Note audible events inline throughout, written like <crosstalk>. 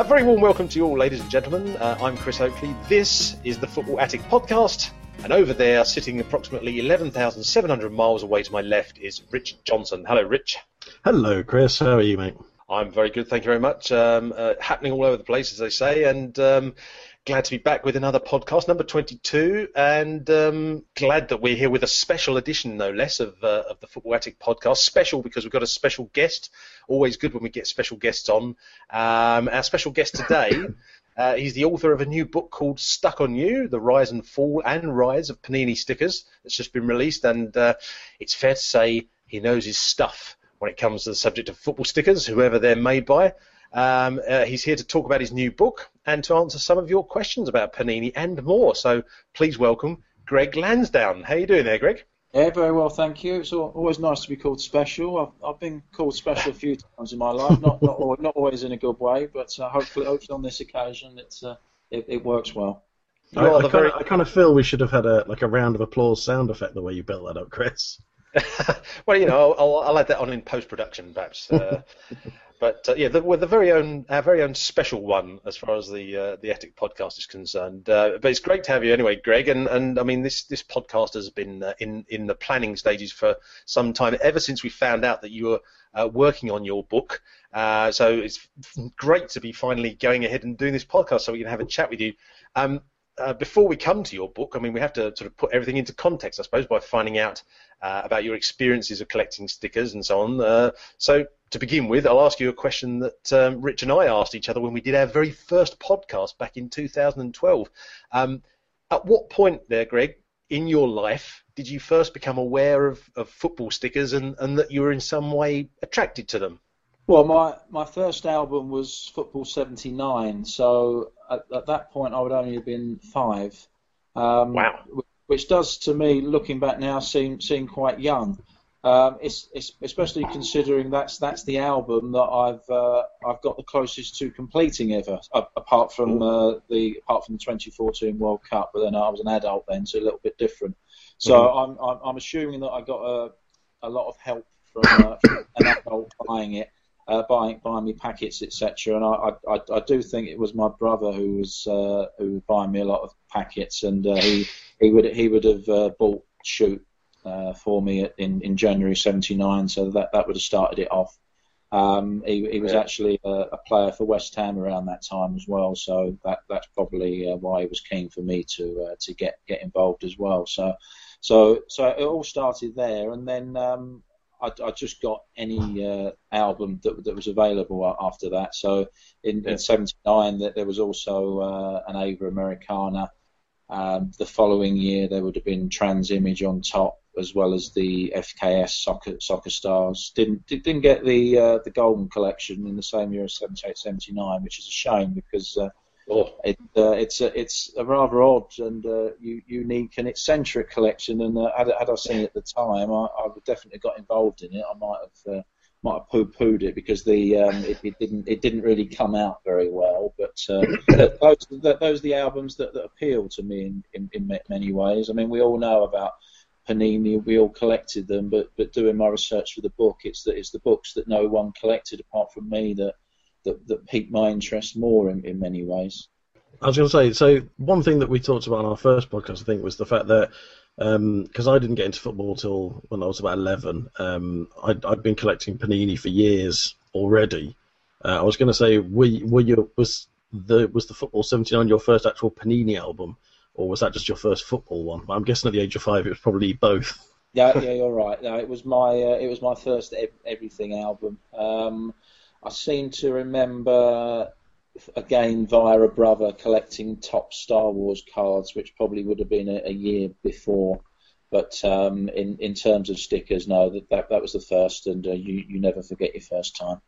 A very warm welcome to you all, ladies and gentlemen. Uh, I'm Chris Oakley. This is the Football Attic podcast. And over there, sitting approximately 11,700 miles away to my left, is Rich Johnson. Hello, Rich. Hello, Chris. How are you, mate? I'm very good, thank you very much. Um, uh, happening all over the place, as they say, and um, glad to be back with another podcast, number 22, and um, glad that we're here with a special edition, no less, of, uh, of the Football Attic podcast. Special because we've got a special guest. Always good when we get special guests on. Um, our special guest today. <coughs> Uh, he's the author of a new book called Stuck on You: The Rise and Fall and Rise of Panini Stickers. That's just been released, and uh, it's fair to say he knows his stuff when it comes to the subject of football stickers, whoever they're made by. Um, uh, he's here to talk about his new book and to answer some of your questions about Panini and more. So please welcome Greg Lansdowne. How are you doing there, Greg? Yeah, very well, thank you. It's always nice to be called special. I've, I've been called special a few times in my life, not not, always, not always in a good way, but uh, hopefully, hopefully on this occasion it's uh, it, it works well. I, I, kind of, I, kind of, feel we should have had a like a round of applause sound effect the way you built that up, Chris. <laughs> well, you know, I'll, I'll, add that on in post production, perhaps. Uh, <laughs> but uh, yeah, the, we're the very own, our very own special one as far as the uh, the Attic podcast is concerned. Uh, but it's great to have you anyway, Greg. And, and I mean, this this podcast has been uh, in in the planning stages for some time, ever since we found out that you were uh, working on your book. Uh, so it's great to be finally going ahead and doing this podcast, so we can have a chat with you. Um, uh, before we come to your book, I mean, we have to sort of put everything into context, I suppose, by finding out uh, about your experiences of collecting stickers and so on. Uh, so, to begin with, I'll ask you a question that um, Rich and I asked each other when we did our very first podcast back in 2012. Um, at what point there, Greg, in your life did you first become aware of, of football stickers and, and that you were in some way attracted to them? Well, my, my first album was Football 79, so at, at that point I would only have been five. Um, wow. Which does, to me, looking back now, seem seem quite young. Um, it's, it's, especially considering that's that's the album that I've uh, I've got the closest to completing ever, apart from uh, the apart from the 2014 World Cup. But then I was an adult then, so a little bit different. So mm-hmm. I'm, I'm, I'm assuming that I got a a lot of help from, uh, from an adult buying it uh, buying buying me packets, etc. And I, I, I do think it was my brother who was uh, who was buying me a lot of packets, and uh, he he would he would have uh, bought shoot uh, for me in in January '79, so that that would have started it off. Um, he, he was yeah. actually a, a, player for West Ham around that time as well, so that that's probably uh, why he was keen for me to to get get involved as well. So so so it all started there, and then um, I, I just got any uh, album that, that was available after that. So in, yeah. in '79, that there was also uh, an Ava Americana. Um, the following year, there would have been Transimage on top, as well as the FKS Soccer Soccer Stars. Didn't didn't get the uh, the Golden Collection in the same year as '78, '79, which is a shame because uh, Oh. It, uh, it's a it's a rather odd and uh, unique and eccentric collection, and uh, had, had I seen it at the time, I, I would definitely got involved in it. I might have uh, might have poo-pooed it because the um, it, it, didn't it didn't really come out very well. But uh, <coughs> those, those are the albums that, that appeal to me in, in, in many ways. I mean, we all know about Panini, we all collected them, but but doing my research for the book, it's the it's the books that no one collected apart from me that that, that piqued my interest more in, in many ways. I was going to say, so one thing that we talked about on our first podcast, I think, was the fact that because um, I didn't get into football till when I was about 11, um, I'd, I'd, been collecting Panini for years already. Uh, I was going to say, were, were you, was the was the Football 79 your first actual Panini album, or was that just your first football one? I'm guessing at the age of five, it was probably both. Yeah, <laughs> yeah, you're right. No, it was my uh, it was my first everything album. Um, I seem to remember again via a brother collecting top Star Wars cards, which probably would have been a, a year before. But um, in in terms of stickers, no, that that, that was the first, and uh, you you never forget your first time.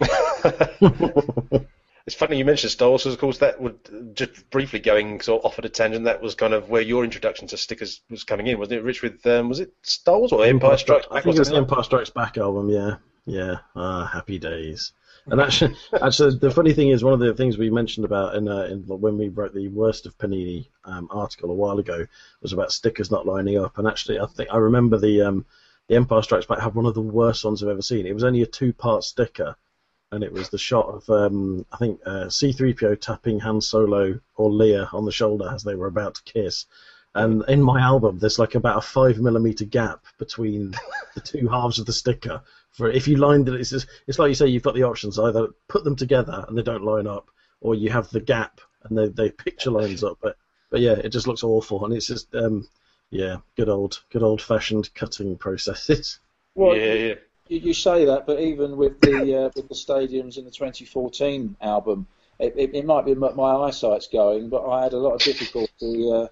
<laughs> <laughs> it's funny you mentioned Star Wars, because of course that would just briefly going sort of off at a tangent. That was kind of where your introduction to stickers was coming in, wasn't it? Rich with um, was it Star Wars or Empire, Empire Strikes Back? I think it was Empire Strikes Back album. Yeah, yeah. Ah, happy days. And actually, actually, the funny thing is, one of the things we mentioned about in, uh, in when we wrote the worst of Panini um, article a while ago was about stickers not lining up. And actually, I think I remember the um, the Empire Strikes Back had one of the worst ones I've ever seen. It was only a two-part sticker, and it was the shot of um, I think uh, C3PO tapping Han Solo or Leia on the shoulder as they were about to kiss. And in my album, there's like about a five millimeter gap between <laughs> the two halves of the sticker. For if you lined it, it's just, it's like you say, you've got the options either put them together and they don't line up, or you have the gap and they they picture lines up. But but yeah, it just looks awful, and it's just um, yeah, good old good old fashioned cutting processes. <laughs> Well, yeah, yeah. You, you say that, but even with the uh, with the stadiums in the 2014 album, it, it, it might be my my eyesight's going, but I had a lot of difficulty uh,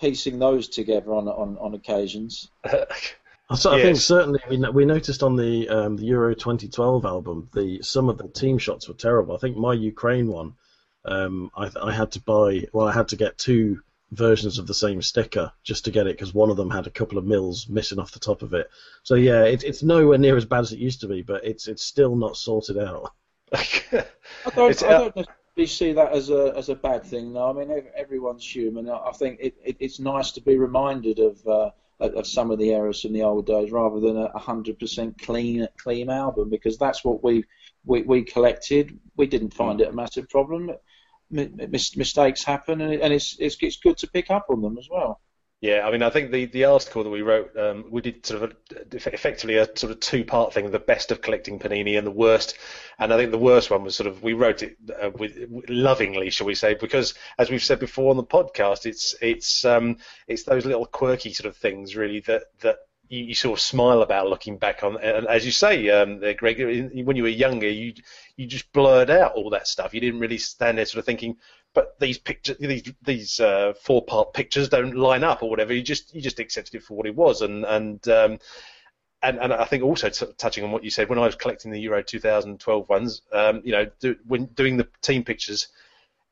piecing those together on on, on occasions. <laughs> So I think certainly we, we noticed on the um, the Euro 2012 album the some of the team shots were terrible. I think my Ukraine one, um, I, I had to buy well I had to get two versions of the same sticker just to get it because one of them had a couple of mils missing off the top of it. So yeah, it, it's nowhere near as bad as it used to be, but it's it's still not sorted out. <laughs> I don't, I uh, don't necessarily see that as a as a bad thing. No, I mean everyone's human. I I think it, it, it's nice to be reminded of uh, of of some of the errors from the old days, rather than a hundred percent clean clean album, because that's what we we, we collected. We didn't find mm. it a massive problem. M- mistakes happen, and, it, and it's, it's it's good to pick up on them as well. Yeah, I mean, I think the, the article that we wrote, um, we did sort of a, effectively a sort of two part thing: the best of collecting Panini and the worst. And I think the worst one was sort of we wrote it uh, with lovingly, shall we say, because as we've said before on the podcast, it's it's um, it's those little quirky sort of things really that that you, you sort of smile about looking back on. And as you say, um, Greg, when you were younger, you you just blurred out all that stuff. You didn't really stand there sort of thinking, but these pictures, these these uh, four part pictures don't line up or whatever. You just you just accepted it for what it was, and and um, and, and I think also t- touching on what you said when I was collecting the Euro 2012 ones, um, you know, do, when doing the team pictures,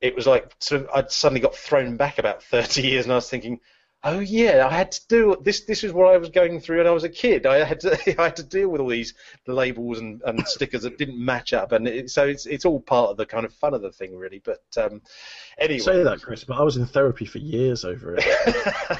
it was like sort of I'd suddenly got thrown back about <laughs> 30 years, and I was thinking. Oh yeah, I had to do this. This is what I was going through when I was a kid. I had to, <laughs> I had to deal with all these labels and, and stickers that didn't match up, and it, so it's it's all part of the kind of fun of the thing, really. But um, anyway, Say that, Chris, but I was in therapy for years over it. <laughs>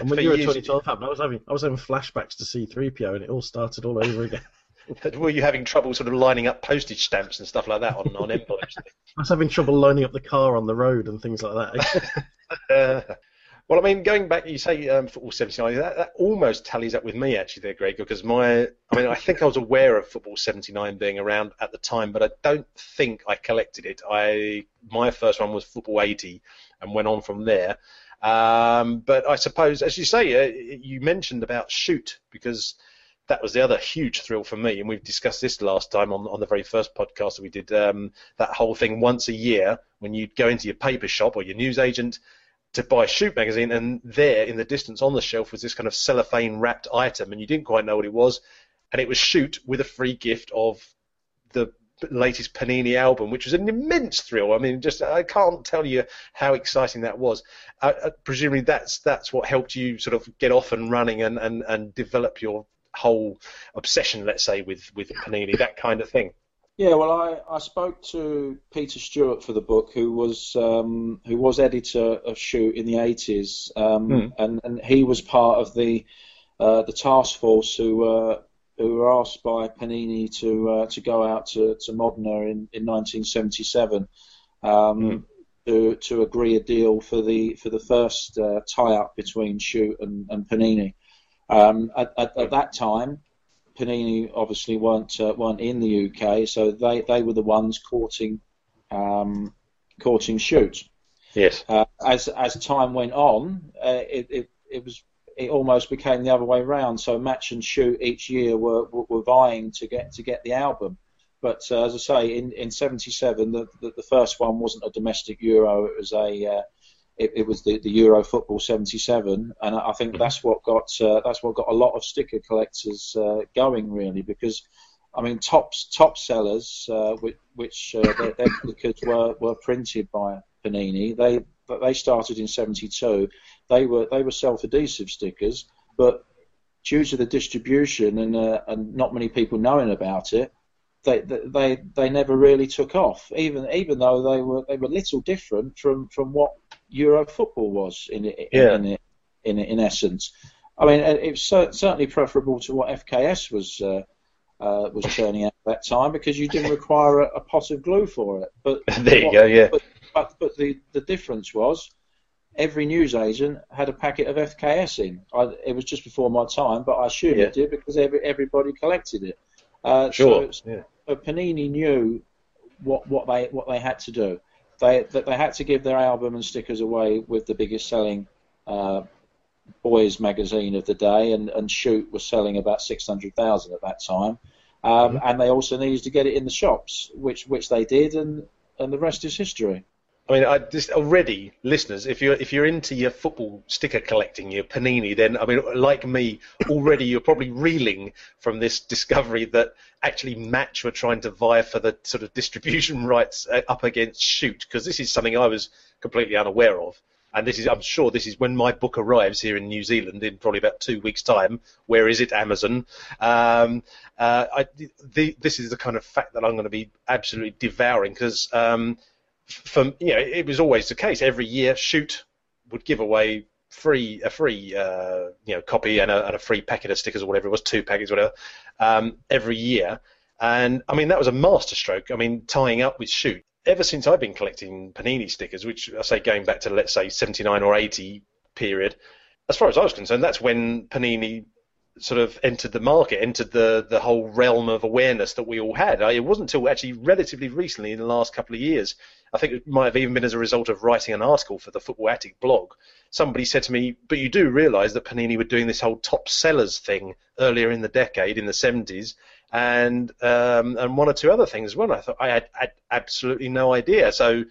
And when For you were years- 2012 happened, I was having I was having flashbacks to C3PO, and it all started all over again. <laughs> Were you having trouble sort of lining up postage stamps and stuff like that on, on envelopes? I was having trouble lining up the car on the road and things like that. Well, I mean, going back, you say um, football 79, that, that almost tallies up with me actually there, Greg, because my, I mean, I think I was aware of football 79 being around at the time, but I don't think I collected it. I my first one was football 80, and went on from there. Um, but I suppose, as you say, uh, you mentioned about shoot because that was the other huge thrill for me, and we've discussed this last time on on the very first podcast that we did. Um, that whole thing once a year when you'd go into your paper shop or your newsagent to buy Shoot magazine, and there in the distance on the shelf was this kind of cellophane wrapped item, and you didn't quite know what it was, and it was Shoot with a free gift of the latest Panini album, which was an immense thrill. I mean, just I can't tell you how exciting that was. Uh, uh, presumably, that's that's what helped you sort of get off and running and, and, and develop your whole obsession, let's say, with with Panini, that kind of thing. Yeah, well, I, I spoke to Peter Stewart for the book, who was um, who was editor of Shoot in the eighties, um, Hmm. and and he was part of the uh, the task force who uh, who were asked by Panini to uh, to go out to, to Modena in, in 1977 um, Hmm. to to agree a deal for the for the first uh, tie up between Shoot and, and Panini. Um, at, at, at that time, Panini obviously weren't uh, weren't in the UK, so they, they were the ones courting um, courting Shoot. Yes. Uh, as as time went on, uh, it, it it was it almost became the other way round. So Match and Shoot each year were, were, were vying to get to get the album. But uh, as I say, in in '77, the, the the first one wasn't a domestic Euro; it was a uh, it, it was the, the Euro Football '77, and I I think that's what got uh, that's what got a lot of sticker collectors uh, going really because. I mean, top top sellers, uh, which, which uh, their, their stickers were, were printed by Panini. They but they started in '72. They were they were self-adhesive stickers, but due to the distribution and uh, and not many people knowing about it, they they they never really took off. Even even though they were they were little different from, from what Euro football was in in Yeah. in, in, in essence. I mean, it was certainly preferable to what FKS was uh, uh, was <laughs> churning out at that time because you didn't require a, a pot of glue for it. But <laughs> there you what, go, yeah. But, but, but the, the difference was every newsagent had a packet of FKS in. I, it was just before my time, but I assume yeah. it did because every, everybody collected it. Uh, sure. So, yeah. so Panini knew what, what they what they had to do. They that they had to give their album and stickers away with the biggest selling uh, boys magazine of the day, and, and Shoot was selling about six hundred thousand at that time. Um, mm-hmm. And they also needed to get it in the shops, which which they did, and and the rest is history. I mean, I just already, listeners, if you're if you're into your football sticker collecting, your Panini, then I mean, like me, already you're probably reeling from this discovery that actually Match were trying to vie for the sort of distribution <laughs> rights uh, up against Shoot, because this is something I was completely unaware of. And this is, I'm sure, this is when my book arrives here in New Zealand in probably about two weeks' time. Where is it, Amazon? Um, uh, I, the, this is the kind of fact that I'm going to be absolutely devouring because. Um, for you know, it was always the case. Every year, Shoot would give away free a free uh, you know copy and a, and a, free packet of stickers or whatever it was, two packets, whatever, um, every year. And I mean that was a masterstroke. I mean tying up with Shoot. Ever since I've been collecting Panini stickers, which I say going back to let's say 79 or 80 period, as far as I was concerned, that's when Panini sort of entered the market, entered the, the whole realm of awareness that we all had. It wasn't until actually relatively recently, in the last couple of years, I think it might have even been as a result of writing an article for the Football Attic blog. Somebody said to me, "But you do realise that Panini were doing this whole top sellers thing earlier in the decade, in the 70s, and um, and one or two other things as well." I thought I had, had absolutely no idea. So,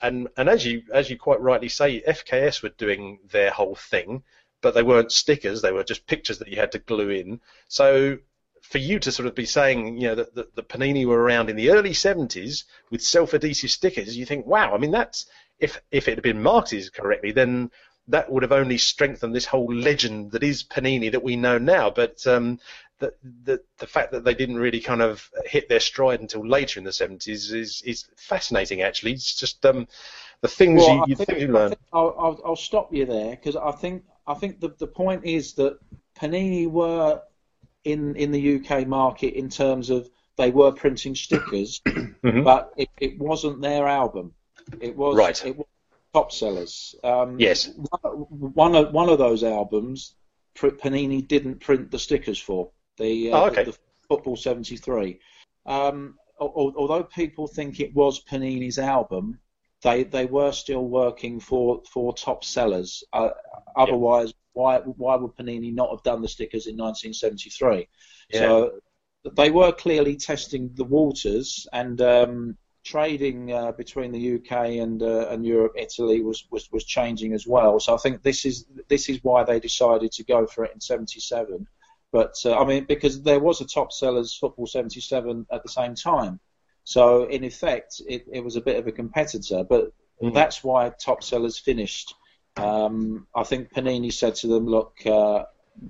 and and as you as you quite rightly say, FKS were doing their whole thing but they weren't stickers; they were just pictures that you had to glue in. So for you to sort of be saying, you know, that the, the Panini were around in the early 70s with self-adhesive stickers, you think, wow, I mean, that's if if it had been marketed correctly, then that would have only strengthened this whole legend that is Panini that we know now. But um, the, the the fact that they didn't really kind of hit their stride until later in the 70s is is fascinating. Actually, it's just um, the things well, you, you think, think, you learn. I'll, I'll, I'll stop you there because I think I think the the point is that Panini were in in the UK market in terms of they were printing stickers, <coughs> mm-hmm. but it, it wasn't their album. It was right. It was top sellers. Um, yes. One of one of those albums, Panini didn't print the stickers for the, uh, oh, okay. the, the Football '73. Um, although people think it was Panini's album, they they were still working for for top sellers. Uh, otherwise, yeah. why why would Panini not have done the stickers in 1973? Yeah. So they were clearly testing the waters and um, trading uh, between the UK and uh, and Europe, Italy was, was was changing as well. So I think this is this is why they decided to go for it in '77. But uh, I mean, because there was a top sellers football '77 at the same time. So in effect, it, it was a bit of a competitor, but mm. that's why top sellers finished. Um, I think Panini said to them, "Look, uh,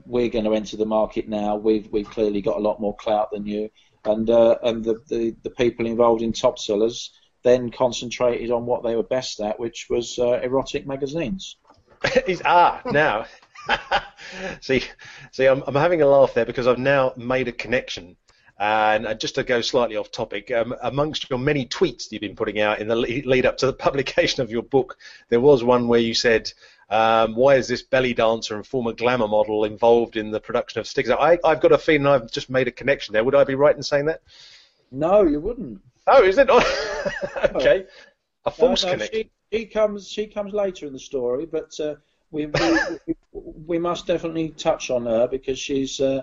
we're going to enter the market now. We've we've clearly got a lot more clout than you." And uh, and the, the, the people involved in top sellers then concentrated on what they were best at, which was uh, erotic magazines. <laughs> ah, now. <laughs> see, see, I'm, I'm having a laugh there because I've now made a connection and just to go slightly off topic, um, amongst your many tweets you've been putting out in the lead up to the <laughs> publication of your book, there was one where you said, um, "Why is this belly dancer and former glamour model involved in the production of stickers?" I, have got a feeling I've just made a connection there. Would I be right in saying that? No, you wouldn't. Oh, is it? <laughs> okay, a false no, no, connection. She, she, comes. She comes later in the story, but uh, we, we, we, we must definitely touch on her because she's. Uh,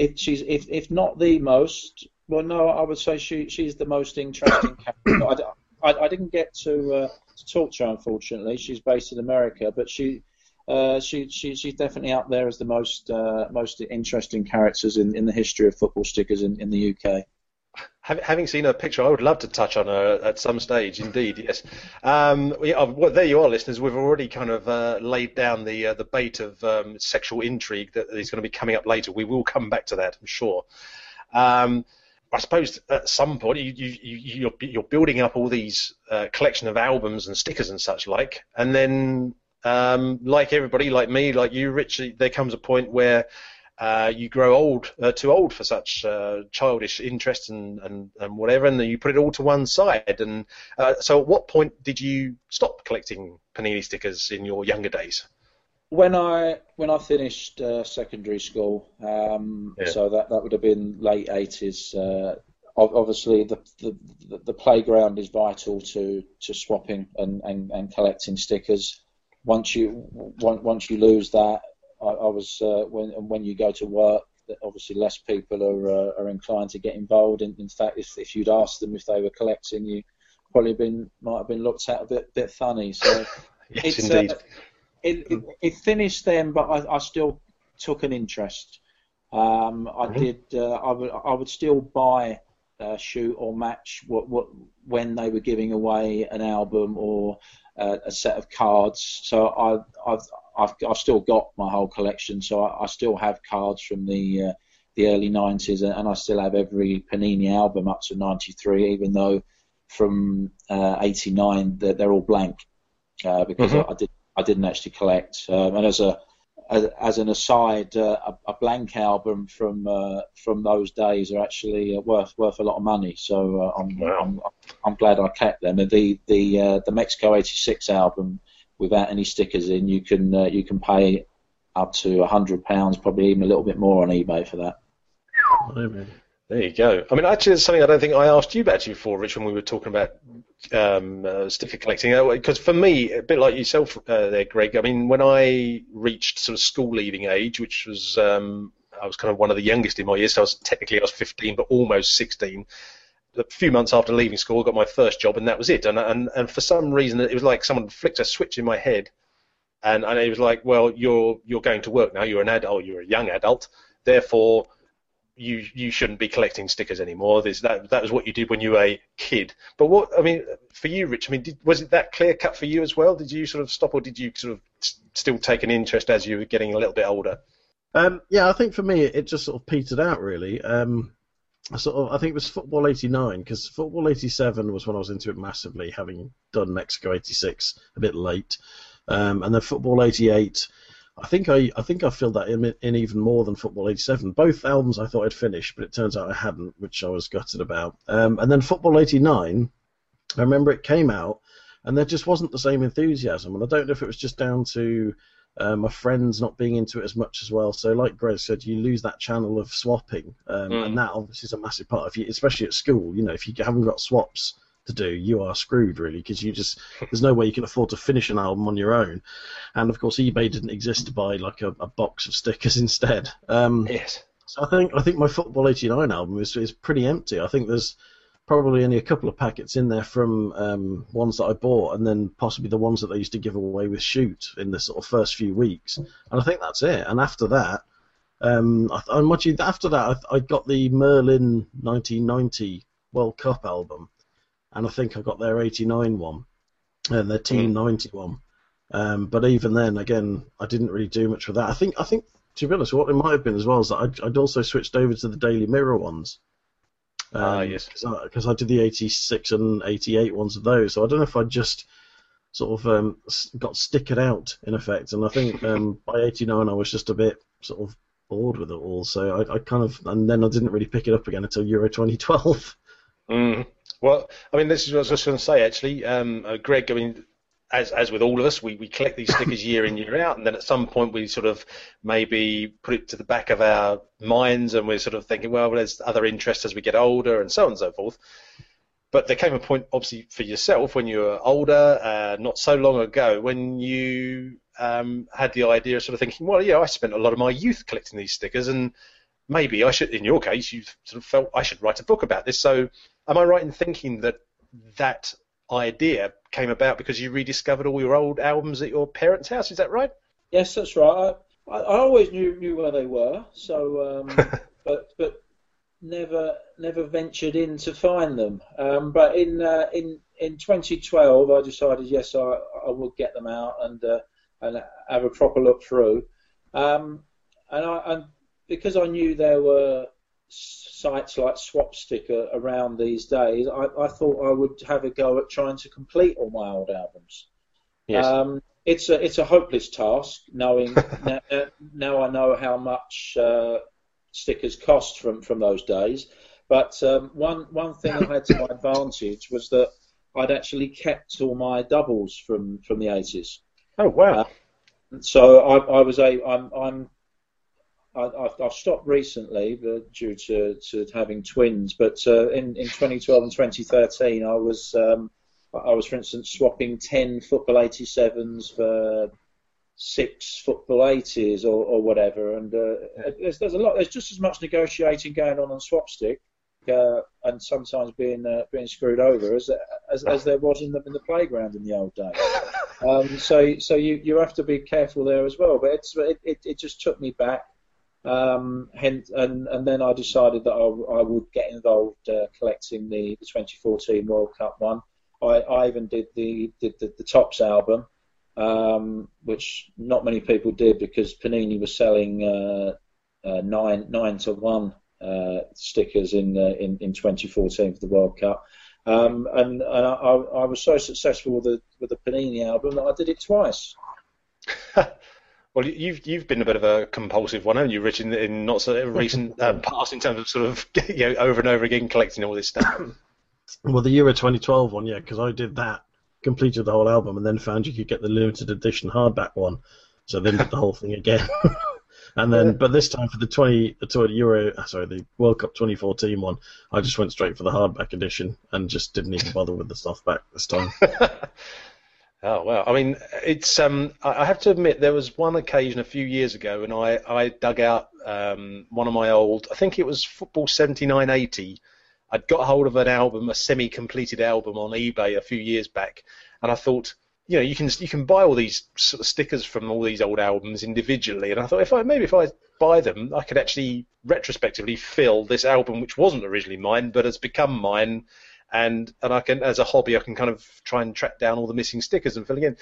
if she's if, if not the most, well, no, I would say she she's the most interesting <coughs> character. I, I, I didn't get to, uh, to talk to her unfortunately. She's based in America, but she. Uh, she, she, she's definitely up there as the most uh, most interesting characters in, in the history of football stickers in, in the UK having seen her picture, I would love to touch on her at some stage. Indeed, yes. Um, well, there you are, listeners. We've already kind of uh, laid down the uh, the bait of um, sexual intrigue that is going to be coming up later. We will come back to that, I'm sure. Um, I suppose at some point you, you, you, are you're building up all these uh, collection of albums and stickers and such like, and then um, like everybody, like me, like you, Richie, there comes a point where uh, you grow old, uh, too old for such uh, childish interest and, and, and whatever, and then you put it all to one side. And uh, so, at what point did you stop collecting Panini stickers in your younger days? When I when I finished uh, secondary school, um, yeah. so that, that would have been late eighties. Obviously, the, the the playground is vital to, to swapping and, and, and collecting stickers. Once you once you lose that, I, I was uh, when when you go to work, obviously less people are uh, are inclined to get involved. In, in fact, if if you'd asked them if they were collecting, you probably been might have been looked at a bit bit funny. So <laughs> yes, it's, uh, indeed. Uh, it, it, it, finished then, but I, I still took an interest. Um, I mm-hmm. did. Uh, I would. I would still buy, uh, shoot or match what, what when they were giving away an album or uh, a set of cards. So I, I've I've, I've still got my whole collection, so I, I still have cards from the uh, the early 90s, and I still have every Panini album up to 93, even though from uh, 89 they're, they're all blank uh, because mm-hmm. I, I, did I didn't actually collect. Um, and as a as, as an aside, uh, a, a, blank album from uh, from those days are actually uh, worth worth a lot of money. So uh, I'm, wow. I'm, I'm glad I kept them. And the the uh, the Mexico '86 album without any stickers in, you can uh, you can pay up to a hundred pounds, probably even a little bit more on eBay for that. There you go. I mean, actually, it's something I don't think I asked you about before, Rich, when we were talking about um, uh, sticker collecting. Because uh, for me, a bit like yourself uh, there, Greg. I mean, when I reached sort of school leaving age, which was um, I was kind of one of the youngest in my years, so I was technically I was 15, but almost 16 a few months after leaving school, I got my first job, and that was it. And and and for some reason, it was like someone flicked a switch in my head, and and it was like, well, you're you're going to work now. You're an adult. You're a young adult. Therefore, you you shouldn't be collecting stickers anymore. That that was what you did when you were a kid. But what I mean for you, Rich, I mean, did, was it that clear cut for you as well? Did you sort of stop, or did you sort of still take an interest as you were getting a little bit older? Um, yeah, I think for me it just sort of petered out really. Um, sort of, I think it was Football '89 because Football '87 was when I was into it massively, having done Mexico '86 a bit late, um, and then Football '88. I think I, I think I filled that in, in even more than Football '87. Both albums I thought I'd finished, but it turns out I hadn't, which I was gutted about. Um, and then Football '89, I remember it came out, and there just wasn't the same enthusiasm. And I don't know if it was just down to uh, my friends not being into it as much as well. So, like Greg said, you lose that channel of swapping, um, mm. and that obviously is a massive part of you, especially at school. You know, if you haven't got swaps to do, you are screwed really because you just there's no way you can afford to finish an album on your own. And of course, eBay didn't exist to buy like a, a box of stickers <laughs> instead. Um, yes. So I think I think my Football '89 album is is pretty empty. I think there's probably only a couple of packets in there from um, ones that I bought, and then possibly the ones that they used to give away with Shoot in the sort of first few weeks. And I think that's it. And after that, um, I, much after that, I, I, got the Merlin 1990 World Cup album, and I think I got their 89 one and their Team mm. 90 one. Um, but even then, again, I didn't really do much with that. I think I think to be honest, what it might have been as well is that I'd, I'd also switched over to the Daily Mirror ones. Um, ah, yes. Because I, I, did the 86 and 88 ones of those, so I don't know if I just sort of um, got stickered out in effect, and I think <laughs> um, by 89 I was just a bit sort of bored with it all, so I, I, kind of, and then I didn't really pick it up again until Euro 2012. Mm. Well, I mean, this is what I was just going to say actually, um, uh, Greg. I mean, as as with all of us, we, we collect these stickers year in year out, and then at some point we sort of maybe put it to the back of our minds, and we're sort of thinking, well, there's other interests as we get older, and so on and so forth. But there came a point, obviously, for yourself when you were older, uh, not so long ago, when you um, had the idea of sort of thinking, well, yeah, I spent a lot of my youth collecting these stickers, and maybe I should, in your case, you sort of felt I should write a book about this. So, am I right in thinking that that idea came about because you rediscovered all your old albums at your parents' house. Is that right? Yes, that's right. I, I always knew knew where they were, so um, <laughs> but but never never ventured in to find them. Um, but in uh, in in 2012, I decided yes, I I would get them out and uh, and have a proper look through. Um, and I and because I knew there were sites like Swapsticker around these days, I, I, thought I would have a go at trying to complete all my old albums. Yes. Um, it's a it's a hopeless task. Knowing <laughs> now, now, I know how much uh, stickers cost from from those days. But um, one one thing I had to my advantage was that I'd actually kept all my doubles from from the 80s. Oh wow! Uh, so I, I was a I'm I'm I, have stopped recently due to, to having twins, but uh, in, in 2012 and 2013, I was um, I was, for instance, swapping 10 football 87s for six football 80s or, or whatever. And uh, there's, there's a lot. There's just as much negotiating going on on Swapstick, uh, and sometimes being uh, being screwed over as, as, as there was in the in the playground in the old days. <laughs> Um, so so you, you have to be careful there as well. But it's it, it, it just took me back. Um, hence, and, and then I decided that I, I would get involved uh, collecting the, the 2014 World Cup one. I, I even did the did the, the Topps album, um, which not many people did because Panini was selling uh, uh, nine nine to one uh, stickers in, uh, in in 2014 for the World Cup. Um, and, and I, I, was so successful with the with the Panini album that I did it twice. <laughs> Well, you've you've been a bit of a compulsive one, haven't you, Rich, in, in not so <laughs> recent um, past in terms of sort of <laughs> you know over and over again collecting all this stuff. <coughs> Well, the Euro 2012 one, yeah, because I did that, completed the whole album, and then found you could get the limited edition hardback one, so then did the whole thing again. <laughs> and then, but this time for the 20, the Euro, uh, sorry, the World Cup 2014 one, I just went straight for the hardback edition and just didn't even bother with the softback this time. Oh well, I mean, it's um, I have to admit there was one occasion a few years ago, and I I dug out um, one of my old, I think it was Football 7980. I'd got hold of an album, a semi-completed album on eBay a few years back, and I thought, you know, you can you can buy all these sort of stickers from all these old albums individually, and I thought if I maybe if I buy them, I could actually retrospectively fill this album, which wasn't originally mine, but has become mine and and I can as a hobby I can kind of try and track down all the missing stickers and fill in.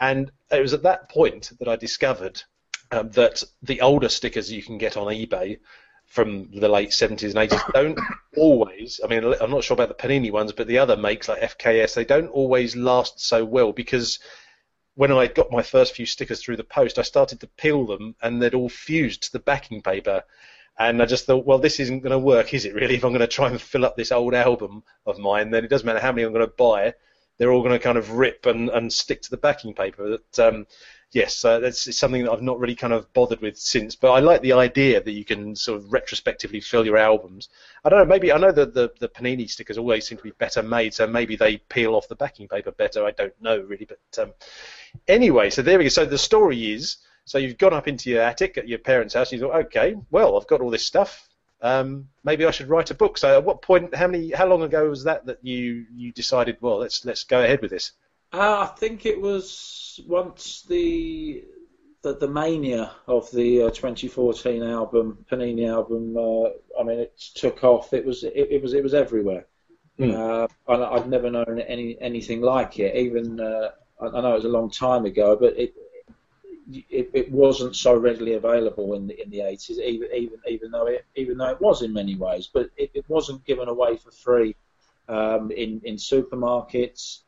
And it was at that point that I discovered um, that the older stickers you can get on eBay from the late 70s and 80s don't <coughs> always. I mean, I'm not sure about the Panini ones, but the other makes like FKS, they don't always last so well because when I got my first few stickers through the post, I started to peel them and they'd all fused to the backing paper. And I just thought, well, this isn't going to work, is it really? If I'm going to try and fill up this old album of mine, then it doesn't matter how many I'm going to buy. They're all going to kind of rip and, and stick to the backing paper. That um, yes, uh, that's something that I've not really kind of bothered with since. But I like the idea that you can sort of retrospectively fill your albums. I don't know. Maybe I know that the the Panini stickers always seem to be better made, so maybe they peel off the backing paper better. I don't know really, but um, anyway, so there we go. So the story is so you've gone up into your attic at your parents' house and you thought, okay, well, I've got all this stuff. Um, maybe I should write a book. So at what point, how many, how long ago was that that you you decided, well, let's let's go ahead with this? Uh, I think it was once the the, the mania of the uh, 2014 album, Panini album. Uh, I mean, it took off. It was it, it was it was everywhere. Mm. I'd never known any anything like it. Even uh, I know it was a long time ago, but it it, it, wasn't so readily available in the in the 80s, even even even though it even though it was in many ways, but it, it wasn't given away for free um, in in supermarkets.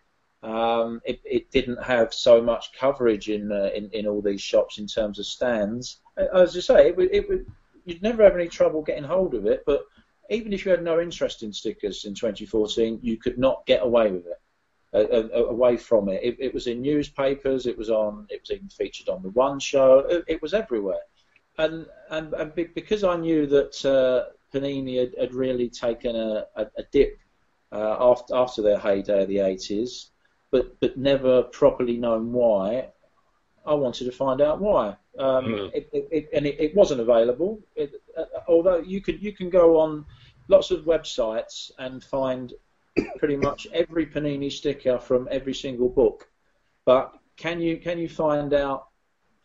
Um, it, it didn't have so much coverage in, uh, in in all these shops in terms of stands. As you say, it it would you'd never have any trouble getting hold of it, but even if you had no interest in stickers in 2014, you could not get away with it away from it. it. it. was in newspapers. It was on. It was even featured on the One Show. It, it was everywhere. And and, and because I knew that uh, Panini had, had, really taken a, a, a dip uh, after after their heyday of the 80s, but but never properly known why. I wanted to find out why. Um, mm. it, it, and it, wasn't available. Uh, although you could you can go on lots of websites and find pretty much every Panini sticker from every single book. But can you can you find out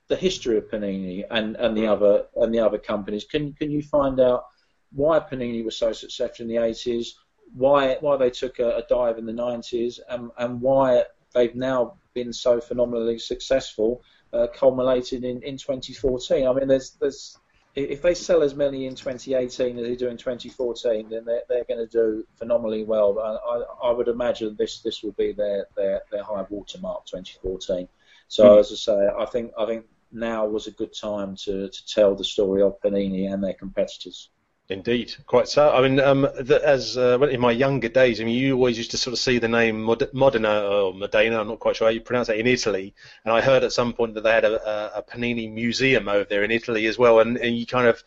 the history of Panini and, and the other and the other companies? Can can you find out why Panini was so successful in the 80s? Why why they took a, a dive in the 90s? And and why they've now been so phenomenally successful, uh, culminated in, in 2014. I mean, there's there's if they sell as many in 2018 as they do in 2014, then they're, they're going to do phenomenally well. I, I, I, would imagine this this will be their, their, their high watermark 2014. So mm. as I say, I think I think now was a good time to, to tell the story of Panini and their competitors. Indeed, quite so. I mean, um, the, as uh, in my younger days, I mean, you always used to sort of see the name Mod- Modena or Modena, I'm not quite sure how you pronounce it, in Italy. And I heard at some point that they had a, a, a Panini museum over there in Italy as well. And, and you kind of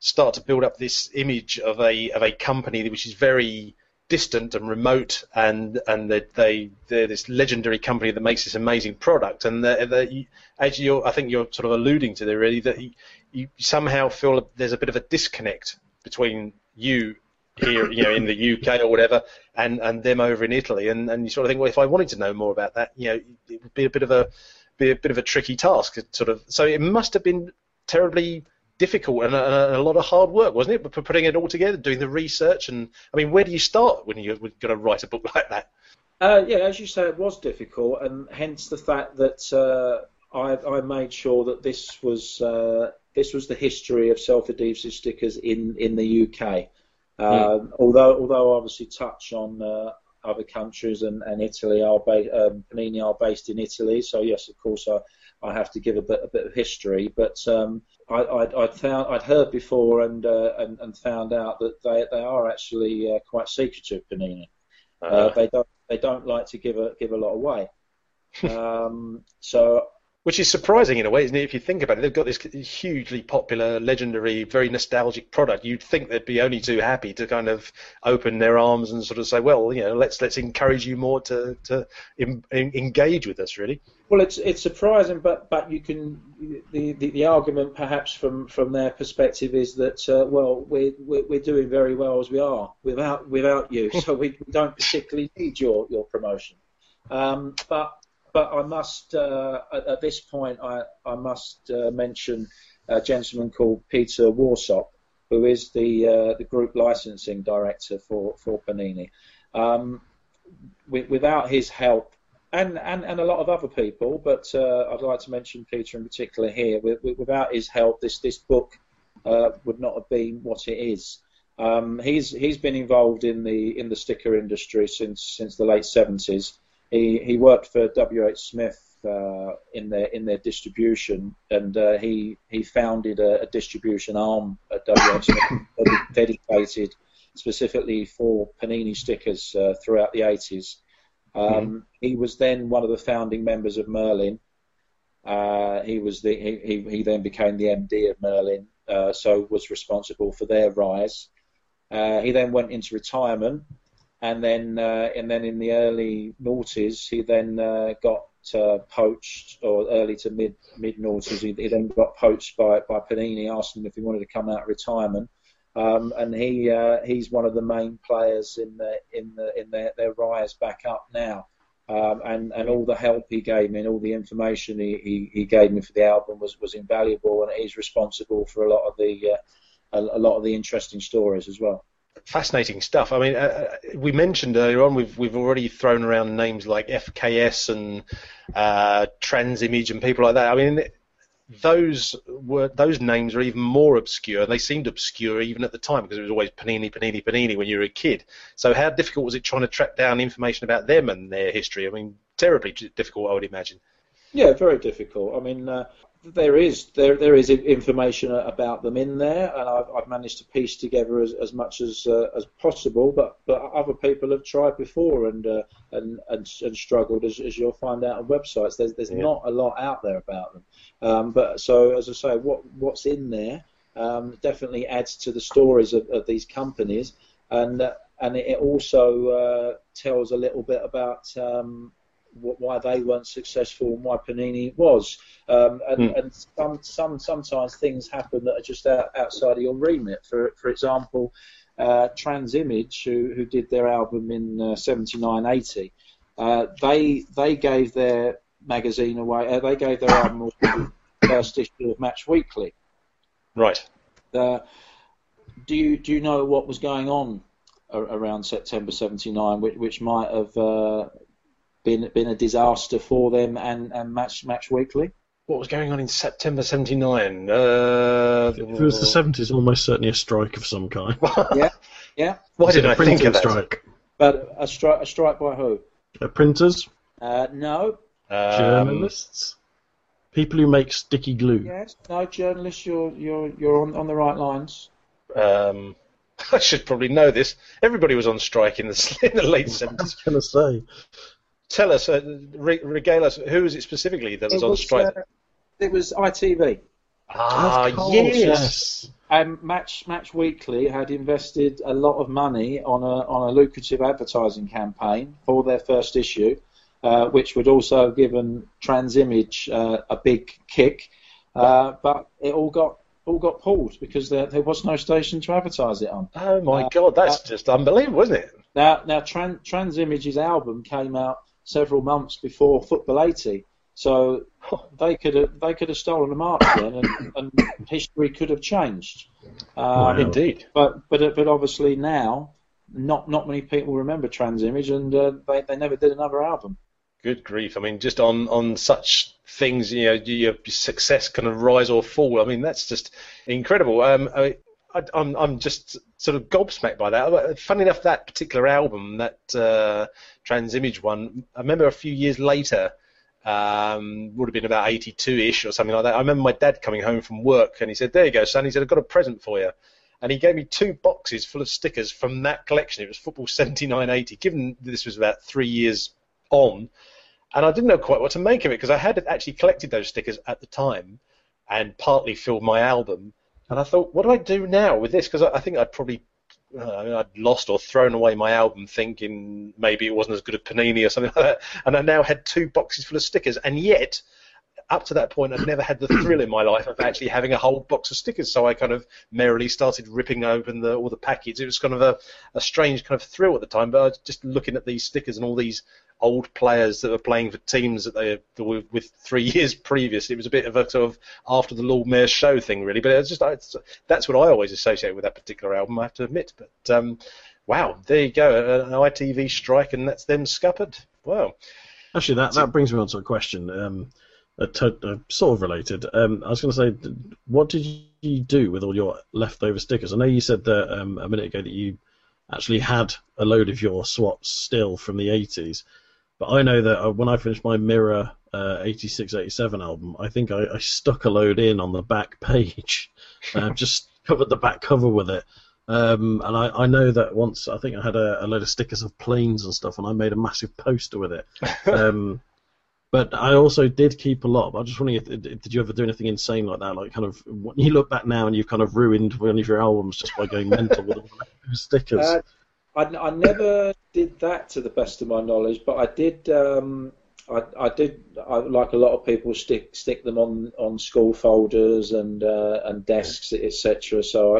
start to build up this image of a of a company which is very distant and remote, and and they, they they're this legendary company that makes this amazing product. And they're, as you I think you're sort of alluding to there, really, that you somehow feel there's a bit of a disconnect between you here, you know, in the UK or whatever, and, and them over in Italy, and, and you sort of think, well, if I wanted to know more about that, you know, it would be a bit of a be a bit of a tricky task, sort of. So it must have been terribly difficult and a, and a lot of hard work, wasn't it, for putting it all together, doing the research, and I mean, where do you start when you're going to write a book <laughs> like that? Uh, yeah, as you say, it was difficult, and hence the fact that uh, I, I, made sure that this was uh, this was the history of self-adhesive stickers in, in the UK. Um, mm. Although although obviously touch on uh, other countries and, and Italy are ba- um, Panini are based in Italy, so yes, of course I, I have to give a bit a bit of history. But um, I, I'd, I'd, found I'd heard before and, uh, and and found out that they they are actually uh, quite secretive Panini. Uh-huh. Uh, they don't they don't like to give a give a lot away. <laughs> um, so which is surprising in a way, isn't it? If you think about it, they've got this hugely popular, legendary, very nostalgic product. You'd think they'd be only too happy to kind of open their arms and sort of say, well, you know, let's let's encourage you more to to in, in, engage with us, really. Well, it's it's surprising, but but you can the, the, the argument perhaps from, from their perspective is that uh, well we're, we're doing very well as we are without without you, <laughs> so we don't particularly need your your promotion. Um, but but I must, uh, at, at, this point, I, I must uh, mention a gentleman called Peter Warsop, who is the uh, the group licensing director for for Panini. Um, with, without his help, and, and, and a lot of other people, but uh, I'd like to mention Peter in particular here. With, without his help, this this book uh, would not have been what it is. Um, he's he's been involved in the in the sticker industry since since the late 70s. He he worked for W. H. Smith uh, in their in their distribution, and uh, he he founded a, a, distribution arm at W. H. Smith <coughs> dedicated specifically for Panini stickers uh, throughout the 80s. Um, mm-hmm. He was then one of the founding members of Merlin. Uh, he was the he, he then became the MD of Merlin, uh, so was responsible for their rise. Uh, he then went into retirement and then uh, and then in the early noughties he then uh, got uh, poached, or early to mid mid noughties he, he, then got poached by by Panini, asking if he wanted to come out of retirement. Um, and he uh, he's one of the main players in the in the in their, their rise back up now. Um, and and all the help he gave me and all the information he, he, he, gave me for the album was, was invaluable, and he's responsible for a lot of the uh, a, a lot of the interesting stories as well fascinating stuff. I mean, uh, uh, we mentioned earlier on we've we've already thrown around names like FKS and uh, Transimage and people like that. I mean, those were those names are even more obscure. They seemed obscure even at the time because it was always Panini, Panini, Panini when you were a kid. So how difficult was it trying to track down information about them and their history? I mean, terribly difficult, I would imagine. Yeah, very difficult. I mean, uh, there is there there is information about them in there, and I've, I've managed to piece together as, as much as uh, as possible. But but other people have tried before and uh, and, and and struggled, as, as you'll find out on websites. There's there's yeah. not a lot out there about them. Um, but so as I say, what what's in there um, definitely adds to the stories of, of these companies, and uh, and it also uh, tells a little bit about um, why they weren't successful and why Panini was. Um, and, mm. and some, some, sometimes things happen that are just out, outside of your remit. For, for example, uh, Transimage, who, who did their album in uh, 79 80, uh, they, they gave their magazine away, uh, they gave their album away the first issue of Match Weekly. Right. Uh, do you do you know what was going on around September '79, which, which might have uh, been been a disaster for them and, and Match Match Weekly. What was going on in September '79? Uh, it was the '70s, almost certainly a strike of some kind. <laughs> yeah, yeah. Why did I think of that? Strike? But a strike, a strike by who? Uh, printers. Uh, no. Um, Journalists, people who make sticky glue. Yes, no, journalists, you're you're you're on, on the right lines. Um, <laughs> I should probably know this. Everybody was on strike in the, <laughs> in the late seventies. I was seventies. going to say. Tell us, uh, re- regale us. Who was it specifically that was It on strike? uh, it was ITV. ah, Of yes. Um, Match Match Weekly had invested a lot of money on a on a lucrative advertising campaign for their first issue, uh, which would also have given Transimage uh, a big kick, uh, but it all got all got pulled because there, there was no station to advertise it on. Oh my Uh, God, that's just unbelievable, isn't it? Now now Tran, Transimage's album came out several months before Football 80, so <laughs> they could have they could have stolen a march then, and, and history could have changed. Um, Wow. Indeed. but but but obviously now, not not many people remember Transimage, and uh, they they never did another album. Good grief! I mean, just on, on such things, you know, your success kind of rise or fall. I mean, that's just incredible. Um, I, I, I'm I'm just sort of gobsmacked by that. Funny enough, that particular album, that uh, Transimage one, I remember a few years later, um, would have been about 82-ish or something like that. I remember my dad coming home from work and he said, "There you go, son." He said, "I've got a present for you." And he gave me two boxes full of stickers from that collection. It was Football 79-80. Given this was about three years on, and I didn't know quite what to make of it because I had actually collected those stickers at the time and partly filled my album. And I thought, what do I do now with this? Because I, I think I'd probably uh, I'd lost or thrown away my album thinking maybe it wasn't as good as Panini or something <laughs> like that. And I now had two boxes full of stickers, and yet up to that point, I'd never had the thrill in my life of actually having a whole box of stickers. So I kind of merrily started ripping open the, all the packets. It was kind of a, a strange kind of thrill at the time. But I was just looking at these stickers and all these old players that were playing for teams that they were with three <laughs> years previous. It was a bit of a sort of after the Lord Mayor's show thing, really. But it's just it's, that's what I always associate with that particular album. I have to admit. But um, wow, there you go, an ITV strike, and that's them scuppered. Wow. Actually, that, that brings me on to a question, um, a to, uh, sort of related. Um, I was going to say, what did you do with all your leftover stickers? I know you said that um, a minute ago that you actually had a load of your swaps still from the 80s, but I know that uh, when I finished my Mirror uh, 86 87 album, I think I, I stuck a load in on the back page, <laughs> uh, just covered the back cover with it. Um, and I, I know that once I think I had a, a load of stickers of planes and stuff, and I made a massive poster with it. <laughs> Um, but I also did keep a lot. But I'm just wondering, if, did you ever do anything insane like that? Like, kind of, when you look back now and you've kind of ruined one of your albums just by going mental with all the <laughs> stickers. Uh, I, I never did that to the best of my knowledge, but I did. Um, I, I did. I, like a lot of people, stick stick them on, on school folders and uh, and desks, etc. So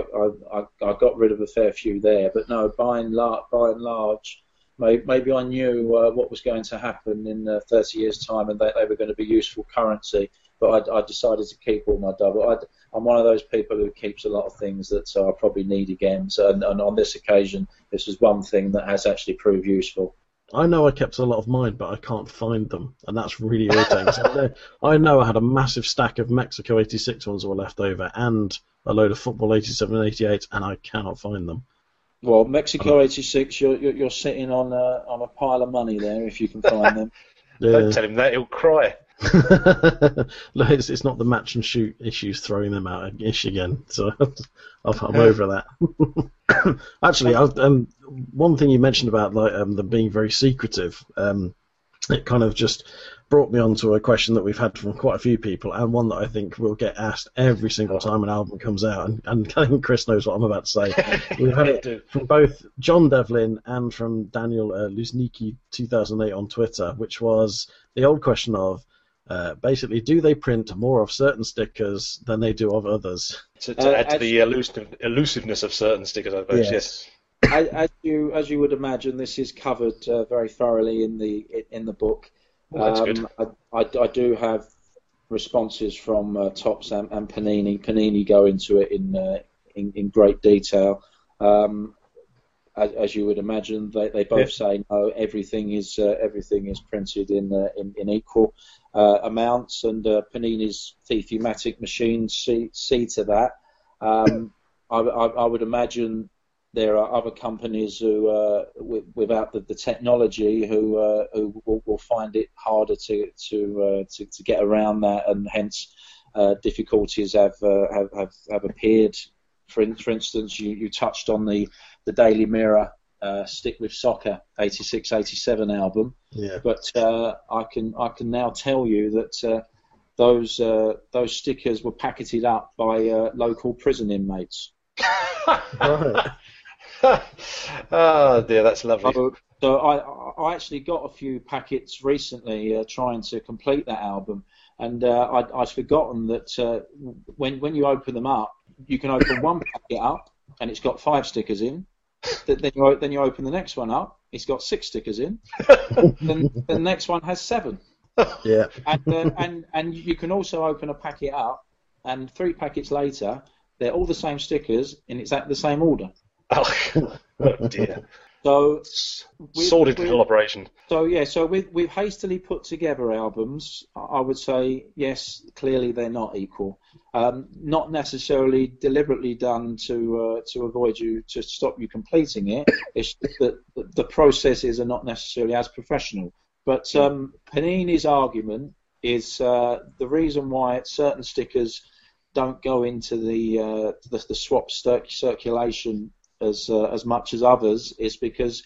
I, I, I got rid of a fair few there. But no, by and large, by and large, maybe, maybe I knew uh, what was going to happen in uh, 30 years' time, and that they were going to be useful currency. But I, I decided to keep all my double. I, I'm one of those people who keeps a lot of things that uh, I probably need again. So, and, and on this occasion, this was one thing that has actually proved useful. I know I kept a lot of mine, but I can't find them, and that's really irritating. so I, know, <laughs> I know I had a massive stack of Mexico 86 ones that were left over, and a load of Football 87 and 88, and I cannot find them. Well, Mexico '86, you're, you're you're sitting on a on a pile of money there if you can find them. <laughs> Yeah. Don't tell him that; he'll cry. <laughs> Look, it's, it's not the match and shoot issues throwing them out ish again, so <laughs> I'm, I'm over that. <coughs> Actually, I, um, one thing you mentioned about like um, them being very secretive, um, it kind of just brought me on to a question that we've had from quite a few people, and one that I think will get asked every single time an album comes out, and, and <laughs> I think Chris knows what I'm about to say. We've had it from both John Devlin and from Daniel uh, Luznicki 2008 on Twitter, which was the old question of uh, basically, do they print more of certain stickers than they do of others? To, to Uh, add to the elusive, elusiveness of certain stickers, I suppose. Yes. as, as you as you would imagine, this is covered uh, very thoroughly in the in the book. Well, that's good. Um, I, I, I do have responses from uh, Topps and, and Panini. Panini go into it in uh, in, in great detail. Um, as, as you would imagine, they, they both say no. Everything is uh, everything is printed in uh, in, in equal uh, amounts, and uh, Panini's Fifimatic machines see see to that. Um, I, I, I would imagine there are other companies who, uh, w- without the, the, technology, who uh, who will, will, find it harder to to, uh, to, to get around that, and hence uh, difficulties have, uh, have, have have appeared. For, in, for instance, you, you touched on the the Daily Mirror uh, Stick with Soccer 86 87 album. Yeah. But I can I can now tell you that those those stickers were packeted up by local prison inmates. right. <laughs> oh dear, that's lovely. So, so, I, I actually got a few packets recently uh, trying to complete that album, and uh, I'd, I'd forgotten that uh, when when you open them up, you can open one packet up and it's got five stickers in. Then you then you open the next one up, it's got six stickers in. <laughs> then the next one has seven. Yeah. And uh, and and you can also open a packet up, and three packets later, they're all the same stickers in exactly the same order. Oh, <laughs> oh dear. So sordid collaboration. So yeah, so we've we've hastily put together albums. I would say yes, clearly they're not equal. Um, not necessarily deliberately done to uh, to avoid you to stop you completing it. <coughs> It's that the processes are not necessarily as professional. But um, Panini's argument is uh, the reason why certain stickers don't go into the uh, the, the swap circulation as uh, as much as others is because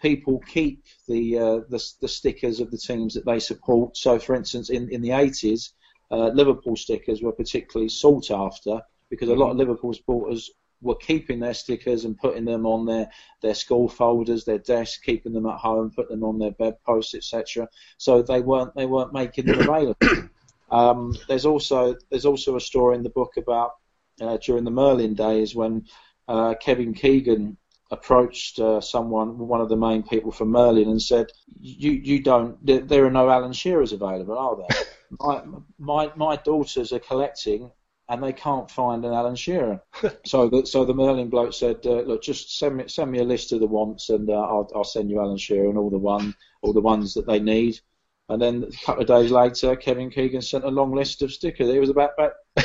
people keep the, uh, the, the stickers of the teams that they support. So, for instance, in in the 80s, uh, Liverpool stickers were particularly sought after because a lot of Liverpool supporters were keeping their stickers and putting them on their, their school folders, their desks, keeping them at home, putting them on their bedposts, etc. So they weren't they weren't making them available. <coughs> Um, there's also there's also a story in the book about uh, during the Merlin days when uh, Kevin Keegan approached uh, someone, one of the main people from Merlin, and said, "You you don't. There, there are no Alan Shearers available, are there? <laughs> my, my my daughters are collecting." And they can't find an Alan Shearer, <laughs> so the, so the Merlin bloke said, uh, "Look, just send me send me a list of the wants, and uh, I'll, I'll send you Alan Shearer and all the one all the ones that they need." And then a couple of days later, Kevin Keegan sent a long list of stickers. It was about, about <laughs>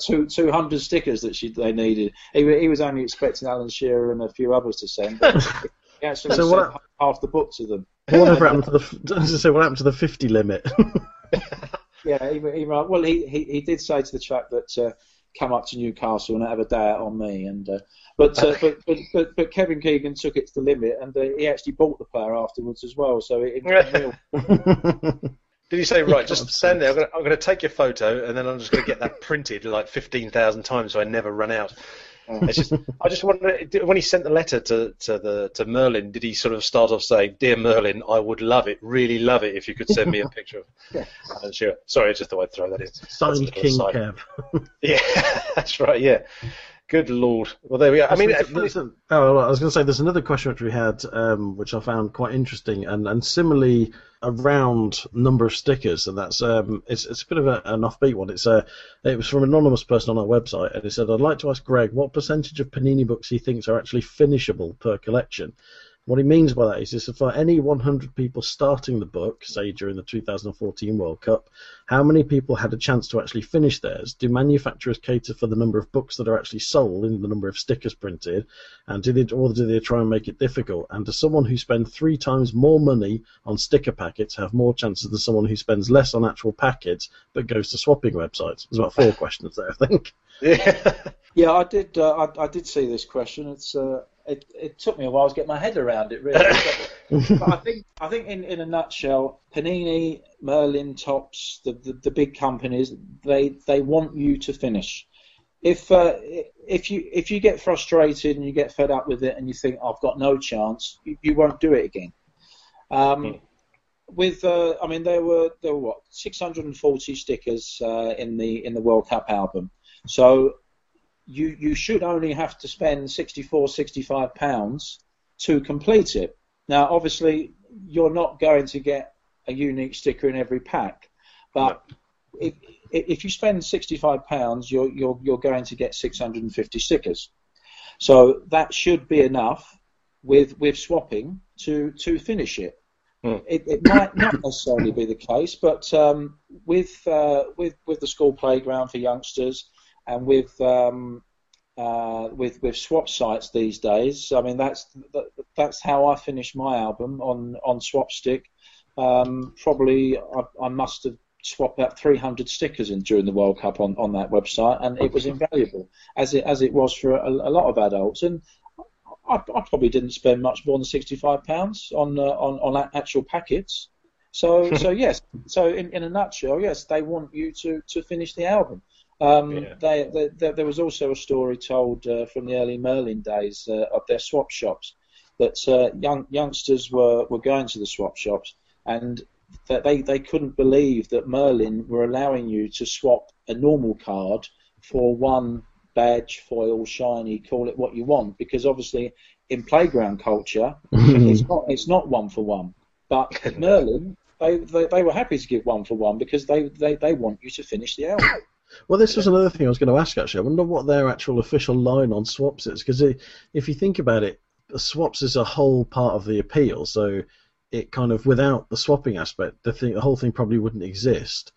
two, 200 stickers that she, they needed. He, he was only expecting Alan Shearer and a few others to send. He actually so sent what, half the book to them. Whatever happened to the? <laughs> say, what happened to the 50 limit? <laughs> yeah, he, he, well, he, he, he did say to the chap that uh, come up to Newcastle and have a day out on me. And uh, but, uh, but, but, but but Kevin Keegan took it to the limit, and uh, he actually bought the player afterwards as well. So it, it. <laughs> Did you say right? Just stand there. I'm going, to, I'm to take your photo, and then I'm just going to get that <laughs> printed like fifteen thousand times, so I never run out. It's just, I just wonder when he sent the letter to, to the to Merlin, did he sort of start off saying, "Dear Merlin, I would love it, really love it, if you could send me a picture of." yeah. Uh, sure. Sorry, I just thought I'd throw that in. Signed King Kev. <laughs> yeah, <laughs> that's right. Yeah. Good lord. Well, there we are. I mean, oh, I was going to say there's another question which we had, um, which I found quite interesting, and, and similarly around number of stickers, and that's um, it's it's a bit of a, an offbeat one. It's a uh, it was from an anonymous person on our website, and he said, "I'd like to ask Greg what percentage of Panini books he thinks are actually finishable per collection." What he means by that is, is for any 100 people starting the book, say during the 2014 World Cup, how many people had a chance to actually finish theirs? Do manufacturers cater for the number of books that are actually sold in the number of stickers printed, and do they, or do they try and make it difficult? And does someone who spends three times more money on sticker packets have more chances than someone who spends less on actual packets but goes to swapping websites? There's about four <laughs> questions there, I think. Yeah, yeah, I did. Uh, I, I, did see this question. It's uh, it, it took me a while to get my head around it, really. but, <laughs> but, I think I think in, in a nutshell, Panini, Merlin, Topps, the, the, the big companies, they they want you to finish. If uh, if you if you get frustrated and you get fed up with it and you think I've got no chance, you, you won't do it again. Um, mm. With uh, I mean there were there were what 640 stickers uh, in the in the World Cup album. So you you should only have to spend 64, 65 pounds to complete it. Now, obviously, you're not going to get a unique sticker in every pack, but if, if you spend 65 pounds, you're, you're you're going to get 650 stickers. So that should be enough with with swapping to to finish it. Mm. It, it, might not necessarily be the case, but um, with uh, with with the school playground for youngsters, and with um, uh, with with swap sites these days. I mean, that's that's how I finished my album on on Swapstick. Um, probably I, I, must have swapped out 300 stickers in during the World Cup on, on that website, and it was invaluable as it as it was for a, a lot of adults. And I, I, probably didn't spend much more than 65 pounds on uh, on on actual packets. So <laughs> so yes, so in, in a nutshell, yes, they want you to to finish the album. Um, yeah. they, they, they, there was also a story told uh, from the early Merlin days uh, of their swap shops that uh, young youngsters were, were going to the swap shops and that they, they couldn't believe that Merlin were allowing you to swap a normal card for one badge, foil, shiny, call it what you want, because obviously in playground culture <laughs> it's not it's not one for one. But <laughs> Merlin, they, they, they were happy to give one for one because they, they, they want you to finish the album. Well, this was another thing I was going to ask. Actually, I wonder what their actual official line on swaps is, because if you think about it, swaps is a whole part of the appeal. So it kind of without the swapping aspect, the thing, the whole thing probably wouldn't exist.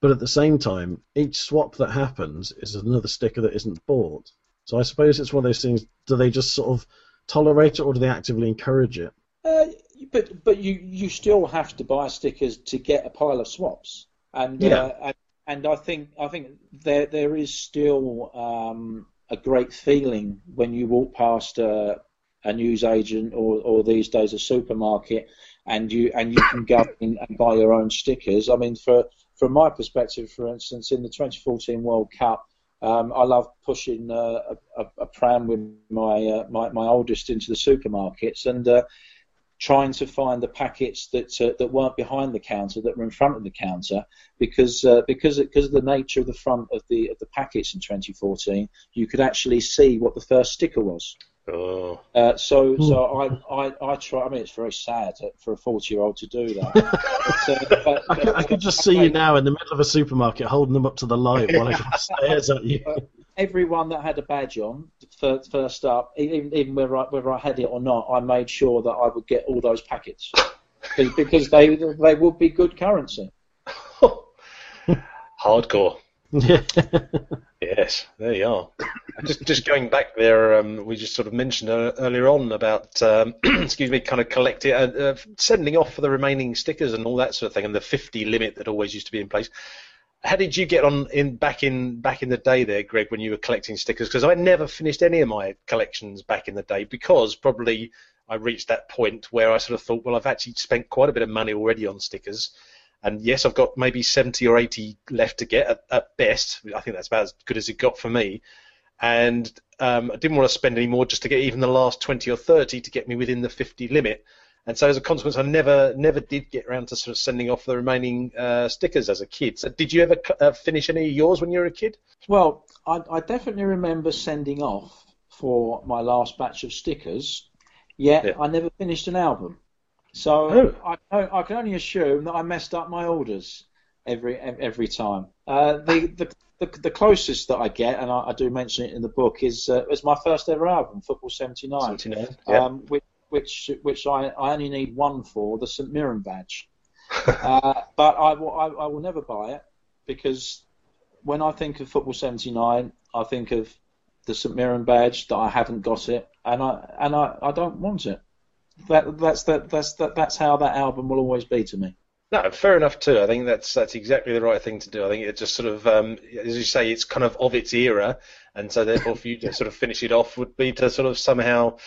But at the same time, each swap that happens is another sticker that isn't bought. So I suppose it's one of those things. Do they just sort of tolerate it, or do they actively encourage it? Uh, but but you you still have to buy stickers to get a pile of swaps, and yeah. uh, and and I think I think there there is still um, a great feeling when you walk past a, a news agent or, or these days a supermarket, and you and you can go in and buy your own stickers. I mean, for from my perspective, for instance, in the 2014 World Cup, um, I love pushing uh, a, a, pram with my, uh, my my oldest into the supermarkets, and uh, trying to find the packets that uh, that weren't behind the counter that were in front of the counter because uh, because because of the nature of the front of the of the packets in 2014 you could actually see what the first sticker was. Oh. Uh, so so I, I I try I mean it's very sad for a 40 year old to do that. <laughs> But, uh, but, I, could, I could just see you now in the middle of a supermarket holding them up to the light while I <laughs> stares at you everyone that had a badge on first, first up, even, even whether I, whether I had it or not, I made sure that I would get all those packets <laughs> because they they would be good currency. <laughs> Hardcore. <laughs> yes, there you are. Just just going back there, um, we just sort of mentioned uh, earlier on about um, <clears throat> excuse me, kind of collecting, uh, uh, sending off for the remaining stickers and all that sort of thing, and the 50 limit that always used to be in place how did you get on in back in back in the day there, Greg, when you were collecting stickers? Because I never finished any of my collections back in the day because probably I reached that point where I sort of thought, well, I've actually spent quite a bit of money already on stickers, and yes, I've got maybe 70 or 80 left to get at, at best. I think that's about as good as it got for me, and um, I didn't want to spend any more just to get even the last 20 or 30 to get me within the 50 limit. And so as a consequence, I never never did get around to sort of sending off the remaining uh, stickers as a kid. So did you ever uh, finish any of yours when you were a kid? Well, I, I, definitely remember sending off for my last batch of stickers. Yet yeah. I never finished an album. So oh. I, I can only assume that I messed up my orders every every time. Uh, the, <laughs> the, the the closest that I get, and I, I do mention it in the book, is uh, was my first ever album, Football '79, 79, yeah. um, which which which I, I only need one for the St Mirren badge. <laughs> uh, but I will, I, I will never buy it because when I think of Football 79, I think of the St Mirren badge that I haven't got it, and I and I, I don't want it. That that's that that's that, that's how that album will always be to me. No, fair enough too. I think that's that's exactly the right thing to do. I think it just sort of, um, as you say, it's kind of of its era, and so therefore for you to sort of finish it off would be to sort of somehow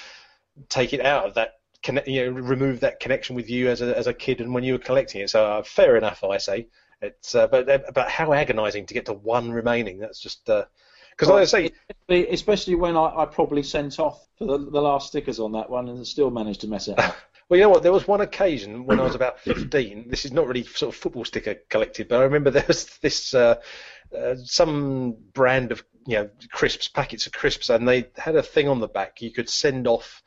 take it out of that connect, you know, remove that connection with you as a as a kid and when you were collecting it. So uh, fair enough, I say. It's uh, but uh, but how agonising to get to one remaining. That's just because, uh, like I say, especially when I, I probably sent off the, the last stickers on that one and still managed to mess it up. <laughs> Well, you know what? There was one occasion when I was about 15. This is not really sort of football sticker collected, but I remember there was this uh, uh, some brand of you know crisps, packets of crisps, and they had a thing on the back. You could send off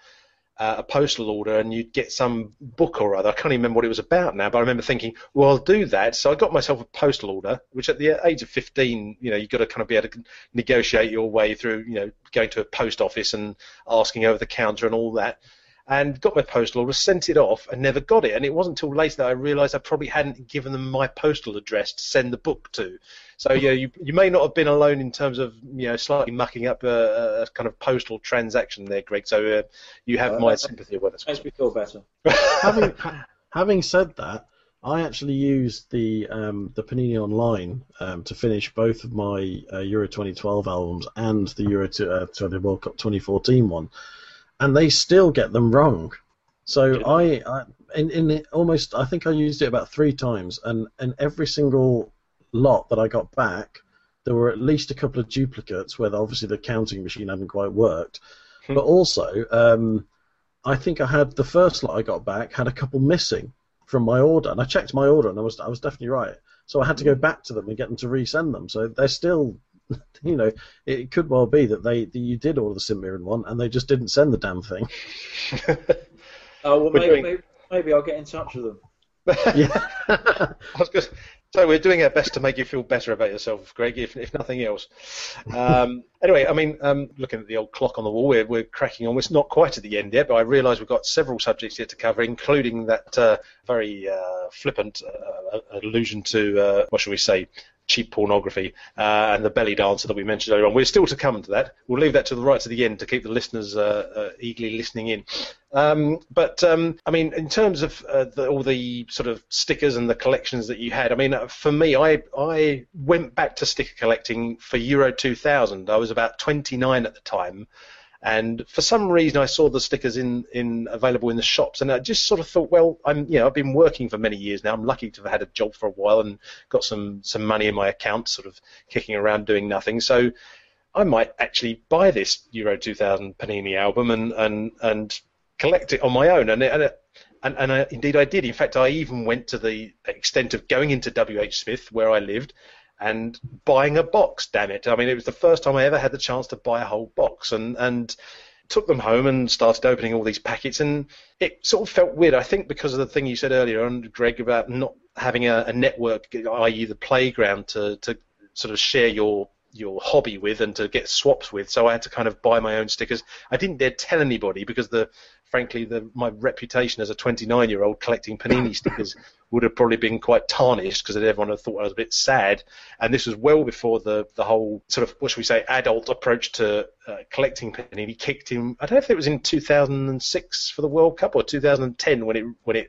uh, a postal order and you'd get some book or other. I can't even remember what it was about now, but I remember thinking, well, I'll do that. So I got myself a postal order, which at the age of 15, you know, you've got to kind of be able to negotiate your way through, you know, going to a post office and asking over the counter and all that. And got my postal order, sent it off, and never got it. And it wasn't until later that I realised I probably hadn't given them my postal address to send the book to. So yeah, you you may not have been alone in terms of you know slightly mucking up a, a kind of postal transaction there, Greg. So uh, you have uh, my sympathy with us. Makes me feel better. having having said that, I actually used the um, the Panini Online um, to finish both of my uh, Euro 2012 albums and the Euro to, uh, to the World Cup 2014 one, and they still get them wrong. So yeah. I, I in, in almost I think I used it about three times, and in every single lot that I got back, there were at least a couple of duplicates where obviously the counting machine hadn't quite worked, hmm. but also um, I think I had the first lot I got back had a couple missing from my order, and I checked my order, and I was I was definitely right. So I had to go back to them and get them to resend them. So they're still, <laughs> you know, it could well be that they that you did order the St Mirren one, and they just didn't send the damn thing. <laughs> oh well, maybe, maybe, maybe I'll get in touch with them. <laughs> yeah. I was so we're doing our best to make you feel better about yourself, Greg, if, if nothing else. Um, anyway, I mean, um, looking at the old clock on the wall, we're, we're cracking on. It's not quite at the end yet, but I realise we've got several subjects yet to cover, including that uh, very uh, flippant uh, allusion to, uh, what shall we say, cheap pornography uh, and the belly dancer that we mentioned earlier on. We're still to come to that. We'll leave that to the right to the end to keep the listeners uh, uh, eagerly listening in. Um, but um, I mean, in terms of uh, the, all the sort of stickers and the collections that you had, I mean, uh, for me, I I went back to sticker collecting for Euro 2000. I was about 29 at the time and for some reason I saw the stickers in, in available in the shops, and I just sort of thought, well, I'm you know I've been working for many years now. I'm lucky to have had a job for a while and got some some money in my account, sort of kicking around doing nothing. So I might actually buy this Euro 2000 Panini album and and and collect it on my own, and and and, and I, indeed I did. In fact, I even went to the extent of going into WH Smith, where I lived, and buying a box. Damn it! I mean, it was the first time I ever had the chance to buy a whole box, and and took them home and started opening all these packets, and it sort of felt weird. I think because of the thing you said earlier on, Greg, about not having a, a network, i.e., the playground to to sort of share your your hobby with and to get swaps with. So I had to kind of buy my own stickers. I didn't dare tell anybody because the frankly, the, my reputation as a 29 year old collecting Panini <laughs> stickers would have probably been quite tarnished because everyone had thought I was a bit sad. And this was well before the, the whole sort of, what should we say, adult approach to uh, collecting Panini kicked in. I don't know if it was in 2006 for the World Cup or 2010 when it, when it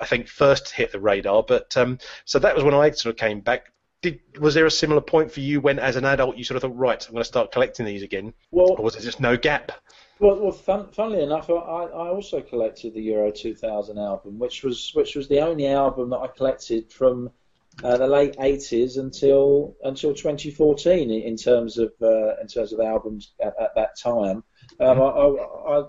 I think, first hit the radar. But um, so that was when I sort of came back. Did, was there a similar point for you when, as an adult, you sort of thought, right, I'm going to start collecting these again? Well, or was there just no gap? Well, well fun, funnily enough, I, I also collected the Euro 2000 album, which was which was the only album that I collected from uh, the late 80s until until 2014 in, in terms of uh, in terms of albums at, at that time. Um, I, I,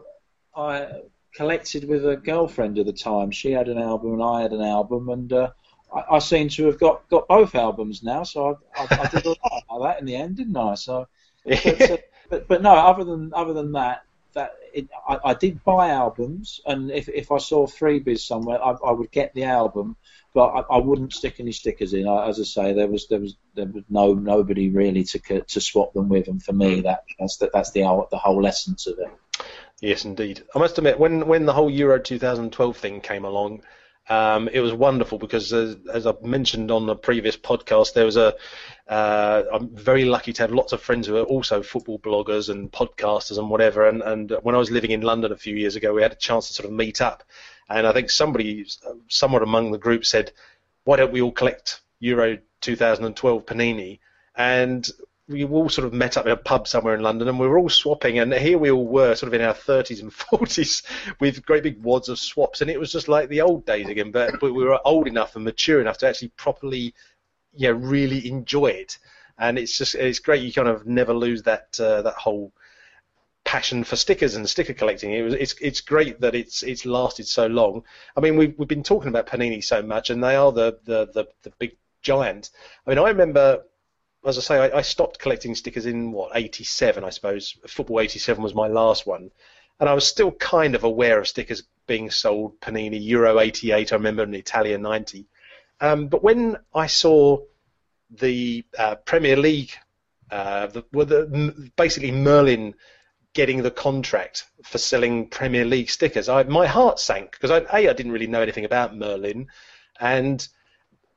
I, collected with a girlfriend at the time. She had an album and I had an album, and uh, I, I, seem to have got, got both albums now. So I, I, I did a lot of that in the end, didn't I? So, <laughs> but, uh, but, but no, other than other than that, that it, I, I, did buy albums, and if, if I saw freebies somewhere, I, I would get the album, but I, I, wouldn't stick any stickers in. As I say, there was there was there was no nobody really to to swap them with, and for me, mm. that that's the, that's the the whole essence of it. Yes, indeed. I must admit, when when the whole Euro 2012 thing came along, um, it was wonderful because, as, as I mentioned on the previous podcast, there was a. Uh, I'm very lucky to have lots of friends who are also football bloggers and podcasters and whatever. And, and when I was living in London a few years ago, we had a chance to sort of meet up. And I think somebody, somewhere among the group, said, "Why don't we all collect Euro 2012 Panini?" And we all sort of met up in a pub somewhere in London, and we were all swapping. And here we all were, sort of in our 30s and <laughs> 40s, with great big wads of swaps, and it was just like the old days again. But, but we were old enough and mature enough to actually properly, know, really enjoy it. And it's just it's great. You kind of never lose that uh, that whole passion for stickers and sticker collecting. It was it's it's great that it's it's lasted so long. I mean, we've we've been talking about Panini so much, and they are the the the, the big giant. I mean, I remember as I say, I, I, stopped collecting stickers in what '87, I suppose. Football '87 was my last one, and I was still kind of aware of stickers being sold. Panini Euro '88, I remember, and Italia '90. Um, but when I saw the uh, Premier League, uh, the, well, the, basically Merlin getting the contract for selling Premier League stickers. I, my heart sank because I, a I didn't really know anything about Merlin, and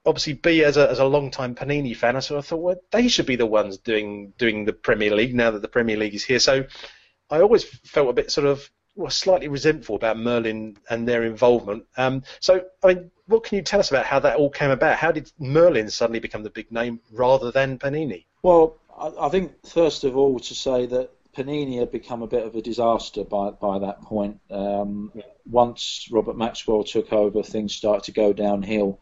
obviously B as a as a long time Panini fan, I sort of thought well they should be the ones doing doing the Premier League now that the Premier League is here. So I always felt a bit sort of well, slightly resentful about Merlin and their involvement. Um, so I mean, what can you tell us about how that all came about? How did Merlin suddenly become the big name rather than Panini? Well, I, I think first of all to say that Panini had become a bit of a disaster by by that point. Um, yeah. Once Robert Maxwell took over, things started to go downhill.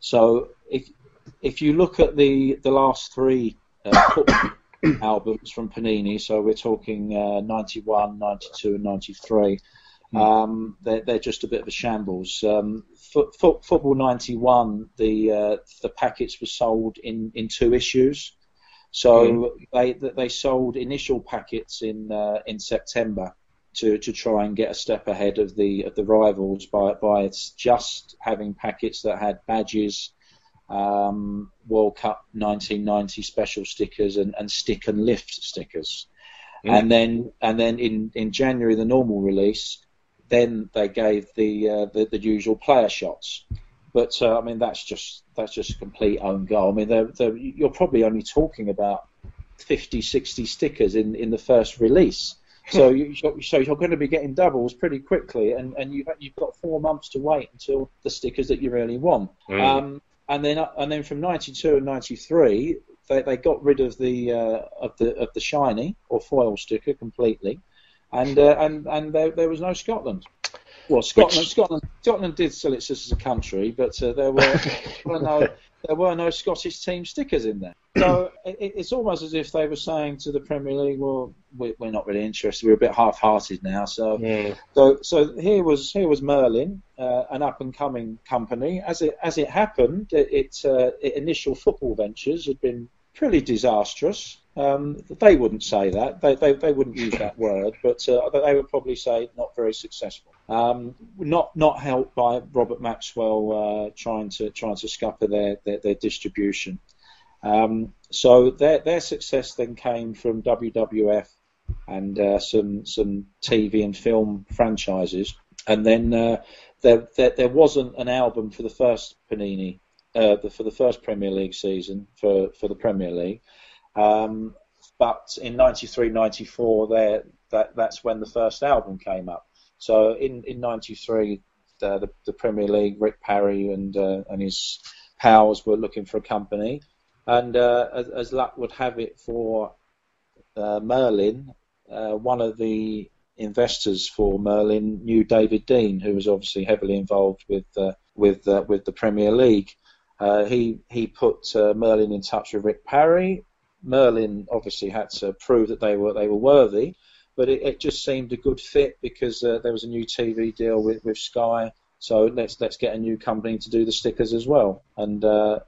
So if if you look at the the last three uh, <coughs> albums from Panini, so we're talking uh, 91, 92, and 93. Mm. Um, they're, they're just a bit of a shambles. Um, football 91, the uh, the packets were sold in, in two issues. So mm. they they sold initial packets in uh, in September to, to try and get a step ahead of the of the rivals by by just having packets that had badges, um, World Cup 1990 special stickers, and, and stick and lift stickers. Mm. And then and then in, in January the normal release, then they gave the uh, the, the usual player shots. But uh, I mean, that's just that's just a complete own goal. I mean, they're, they're, you're probably only talking about 50, 60 stickers in, in the first release. So you so you're going to be getting doubles pretty quickly, and, and you've you've got four months to wait until the stickers that you really want. Mm. Um, and then and then from 92 and 93, they, they got rid of the uh, of the of the shiny or foil sticker completely, and uh, and and there, there was no Scotland. Well, Scotland, Which... Scotland, Scotland did sell it as a country, but uh, <laughs> there were no, there were no Scottish team stickers in there. So it, it's almost as if they were saying to the Premier League, "Well, we're, we're not really interested. We're a bit half-hearted now." So, yeah. so, so here was here was Merlin, uh, an up-and-coming company. As it as it happened, its it, uh, it initial football ventures had been pretty disastrous. Um, they wouldn't say that. They, they, they wouldn't use that <laughs> word, but uh, they would probably say not very successful. Um, not not helped by Robert Maxwell uh, trying to trying to scupper their their, their distribution. Um, so their their success then came from WWF and uh, some some TV and film franchises, and then uh, there, there, there wasn't an album for the first Panini uh, the, for the first Premier League season for for the Premier League. Um, but in 93 94, there, that, that's when the first album came up. So in, in 93, the, the, the Premier League, Rick Parry and, uh, and his pals were looking for a company. And uh, as, as, luck would have it for uh, Merlin, uh, one of the investors for Merlin knew David Dein, who was obviously heavily involved with uh, with uh, with the Premier League. he he put Merlin in touch with Rick Parry, Merlin obviously had to prove that they were they were worthy, but it, it just seemed a good fit because uh, there was a new TV deal with, with Sky. So let's let's get a new company to do the stickers as well, and uh,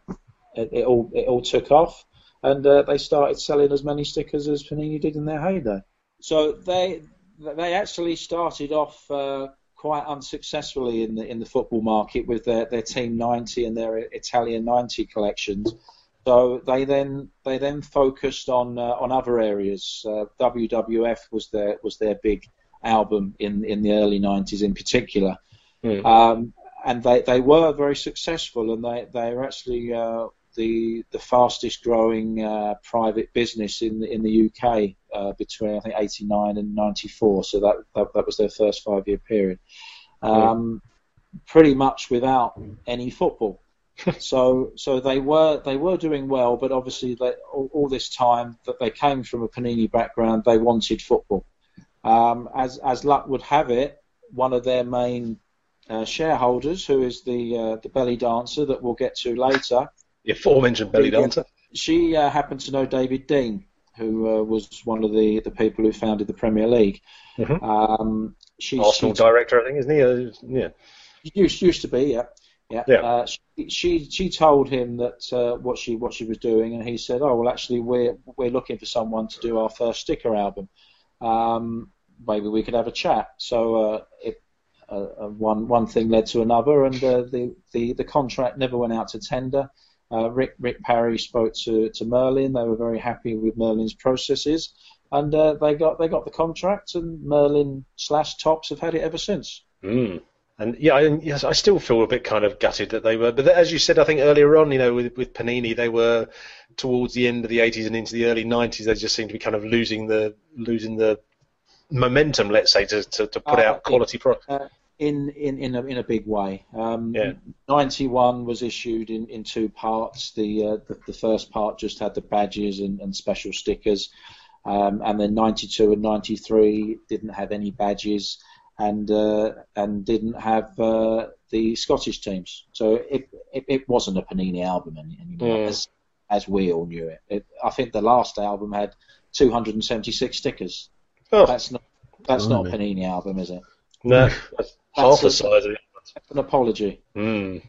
it, it, all it all took off, and uh, they started selling as many stickers as Panini did in their heyday. So they they actually started off uh, quite unsuccessfully in the in the football market with their, their Team 90 and their Italia 90 collections. So they then they then focused on uh, on other areas. Uh, WWF was their was their big album in in the early 90s in particular, mm. um, and they, they were very successful, and they they are actually uh, the the fastest growing uh, private business in in the UK uh, between I think 89 and 94. So that that, that was their first five year period. Um, mm. Pretty much without any football <laughs> so so they were they were doing well, but obviously they, all, all, this time that they came from a Panini background, they wanted football. Um, as as luck would have it, one of their main uh, shareholders, who is the uh, the belly dancer that we'll get to later, the aforementioned belly dancer, she uh, happened to know David Dein, who uh, was one of the, the people who founded the Premier League. Mm-hmm. Um, she, Arsenal she, director, I think, isn't he? Uh, yeah. Used, used to be, yeah. Yeah. yeah. Uh, she, she, she told him that uh, what she what she was doing, and he said, "Oh well, actually, we're we're looking for someone to do our first sticker album. Um, maybe we could have a chat." So uh, it, uh, uh, one one thing led to another, and uh, the, the the contract never went out to tender. Rick Rick Parry spoke to, to Merlin. They were very happy with Merlin's processes. and uh, they got they got the contract, and Merlin slash Topps have had it ever since. Mm. And yeah, I, yes, I still feel a bit kind of gutted that they were. But as you said, I think earlier on, you know, with, with Panini, they were towards the end of the 80s and into the early 90s. They just seemed to be kind of losing the losing the momentum, let's say, to, to, to put uh, out quality products. Uh, in in in a, in a big way. Um, yeah. 91 was issued in, in two parts. The, uh, the, the first part just had the badges and, and special stickers, um, and then 92 and 93 didn't have any badges and uh, and didn't have uh, the Scottish teams. So it, it, it wasn't a Panini album anymore, yeah. as, as we all knew it. it. I think the last album had 276 stickers. Oh. That's not that's oh, not a Panini album, is it? No, <laughs> that's half the size of it. An apology. Mm.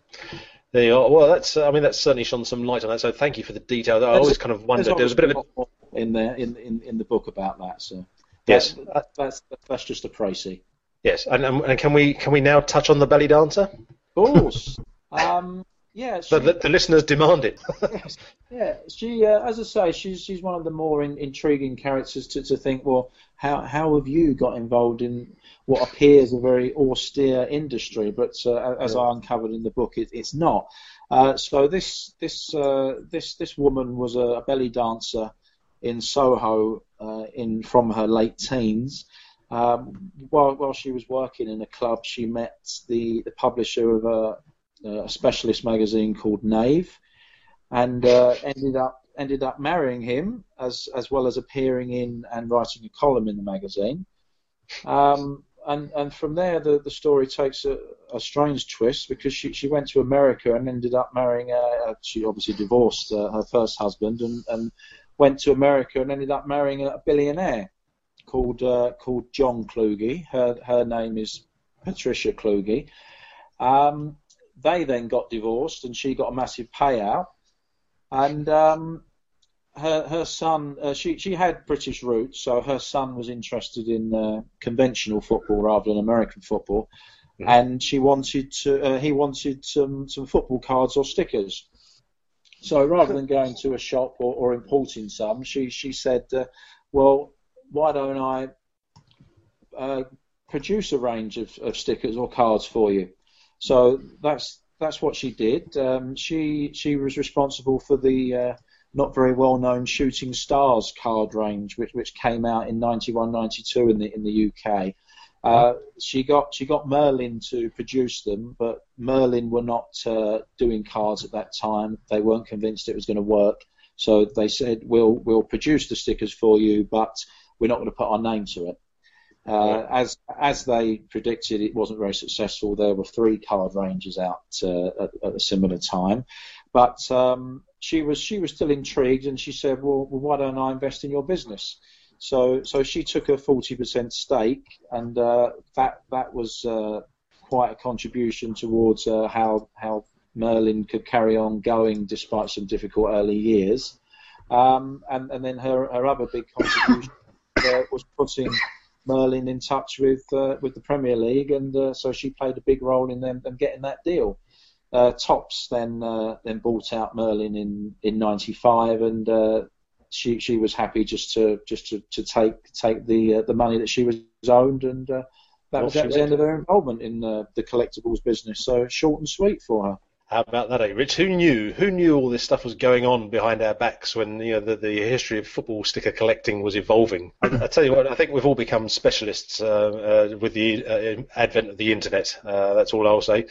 There you are. Well, that's. I mean, that's certainly shone some light on that. So thank you for the detail. I always kind of wondered. There was a bit of a... in there in, in, in the book about that. So yes, that, that's that's just a précis. Yes, and, and can we can we now touch on the belly dancer? Of course. <laughs> um, yeah, she, the, the, listeners demand it. yes, yeah, she, uh, as I say, she's she's one of the more in, intriguing characters to, to think. Well, how how have you got involved in what appears a very austere industry, but uh, as yeah. I uncovered in the book, it, it's not. Uh, so this this uh, this this woman was a, belly dancer in Soho uh, in from her late teens. Um, while, while she was working in a club, she met the, the publisher of a, a specialist magazine called Knave, and uh, ended up ended up marrying him as as well as appearing in and writing a column in the magazine. Um, and and from there, the, the story takes a, a strange twist because she, she went to America and ended up marrying. A, she obviously divorced uh, her first husband and, and went to America and ended up marrying a billionaire called uh, called John Kluge. Her her name is Patricia Kluge. Um, they then got divorced, and she got a massive payout. And um, her her son, uh, she she had British roots, so her son was interested in uh, conventional football rather than American football, mm-hmm. and she wanted to uh, he wanted some some football cards or stickers. So rather than going to a shop or, or importing some, she she said, uh, well, why don't I uh, produce a range of, of stickers or cards for you? So that's that's what she did. Um, she she was responsible for the uh, not very well known Shooting Stars card range, which which came out in 91, 92 in the in the UK. Uh, she got she got Merlin to produce them, but Merlin were not uh, doing cards at that time. They weren't convinced it was going to work, so they said, "We'll we'll produce the stickers for you, but we're not going to put our name to it. Uh, as as they predicted, it wasn't very successful. There were three card ranges out uh, at, at, a similar time, but um, she was she was still intrigued, and she said, "Well, well why don't I invest in your business?" So so she took a forty percent stake, and uh, that that was uh, quite a contribution towards uh, how how Merlin could carry on going despite some difficult early years. Um, and, and then her, her other big contribution uh, was putting Merlin in touch with uh, with the Premier League, and uh, so she played a big role in them, them getting that deal. Uh, Topps then uh, then bought out Merlin in in '95, and uh, she she was happy just to just to, to take take the the money that she was owned, and that was, that was the end of her involvement in the collectibles business. So short and sweet for her. How about that, eh, Rich? Who knew? Who knew all this stuff was going on behind our backs when you know the, the history of football sticker collecting was evolving? I, tell you what, I think we've all become specialists uh, uh, with the uh, advent of the internet. Uh, that's all I'll say.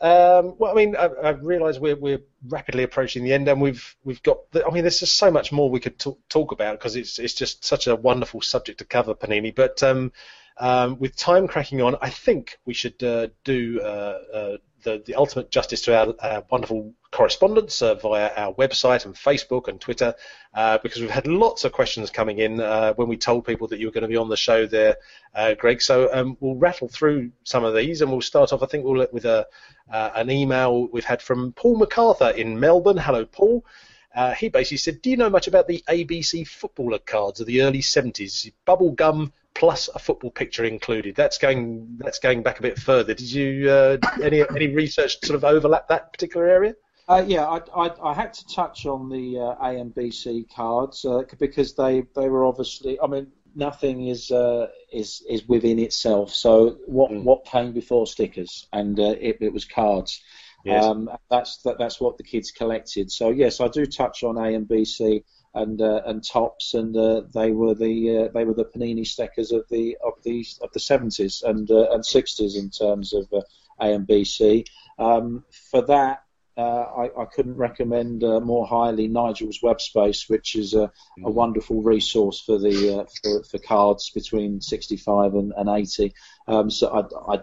Um, well, I mean, I, I realise we're, we're rapidly approaching the end, and we've we've got. The, I mean, there's just so much more we could talk, talk about because it's it's just such a wonderful subject to cover, Panini. But um, um, with time cracking on, I think we should uh, do uh, uh, the, the ultimate justice to our, our wonderful correspondence uh, via our website and Facebook and Twitter, uh, because we've had lots of questions coming in uh, when we told people that you were going to be on the show there, uh, Greg. So um, we'll rattle through some of these, and we'll start off. I think we'll with a uh, an email we've had from Paul MacArthur in Melbourne. Hello, Paul. Uh, he basically said, "Do you know much about the ABC footballer cards of the early '70s? Bubble gum plus a football picture included. That's going that's going back a bit further. Did you uh, any any research sort of overlap that particular area? Uh, yeah, I, I, I, had to touch on the uh, A and BC cards uh, because they, they were obviously. I mean, nothing is uh, is is within itself. So what mm. what came before stickers? And uh, it, it was cards. Yes. Um, that's that, that's what the kids collected. So yes, I do touch on A and BC and uh, and Topps, and uh, they were the uh, they were the Panini stickers of the of the of the 70s and uh, and 60s in terms of A and BC. Um, for that, uh, I, I, couldn't recommend uh, more highly Nigel's web space, which is a, a mm. wonderful resource for the uh, for, for, cards between 65 and, and 80. Um, so I, I,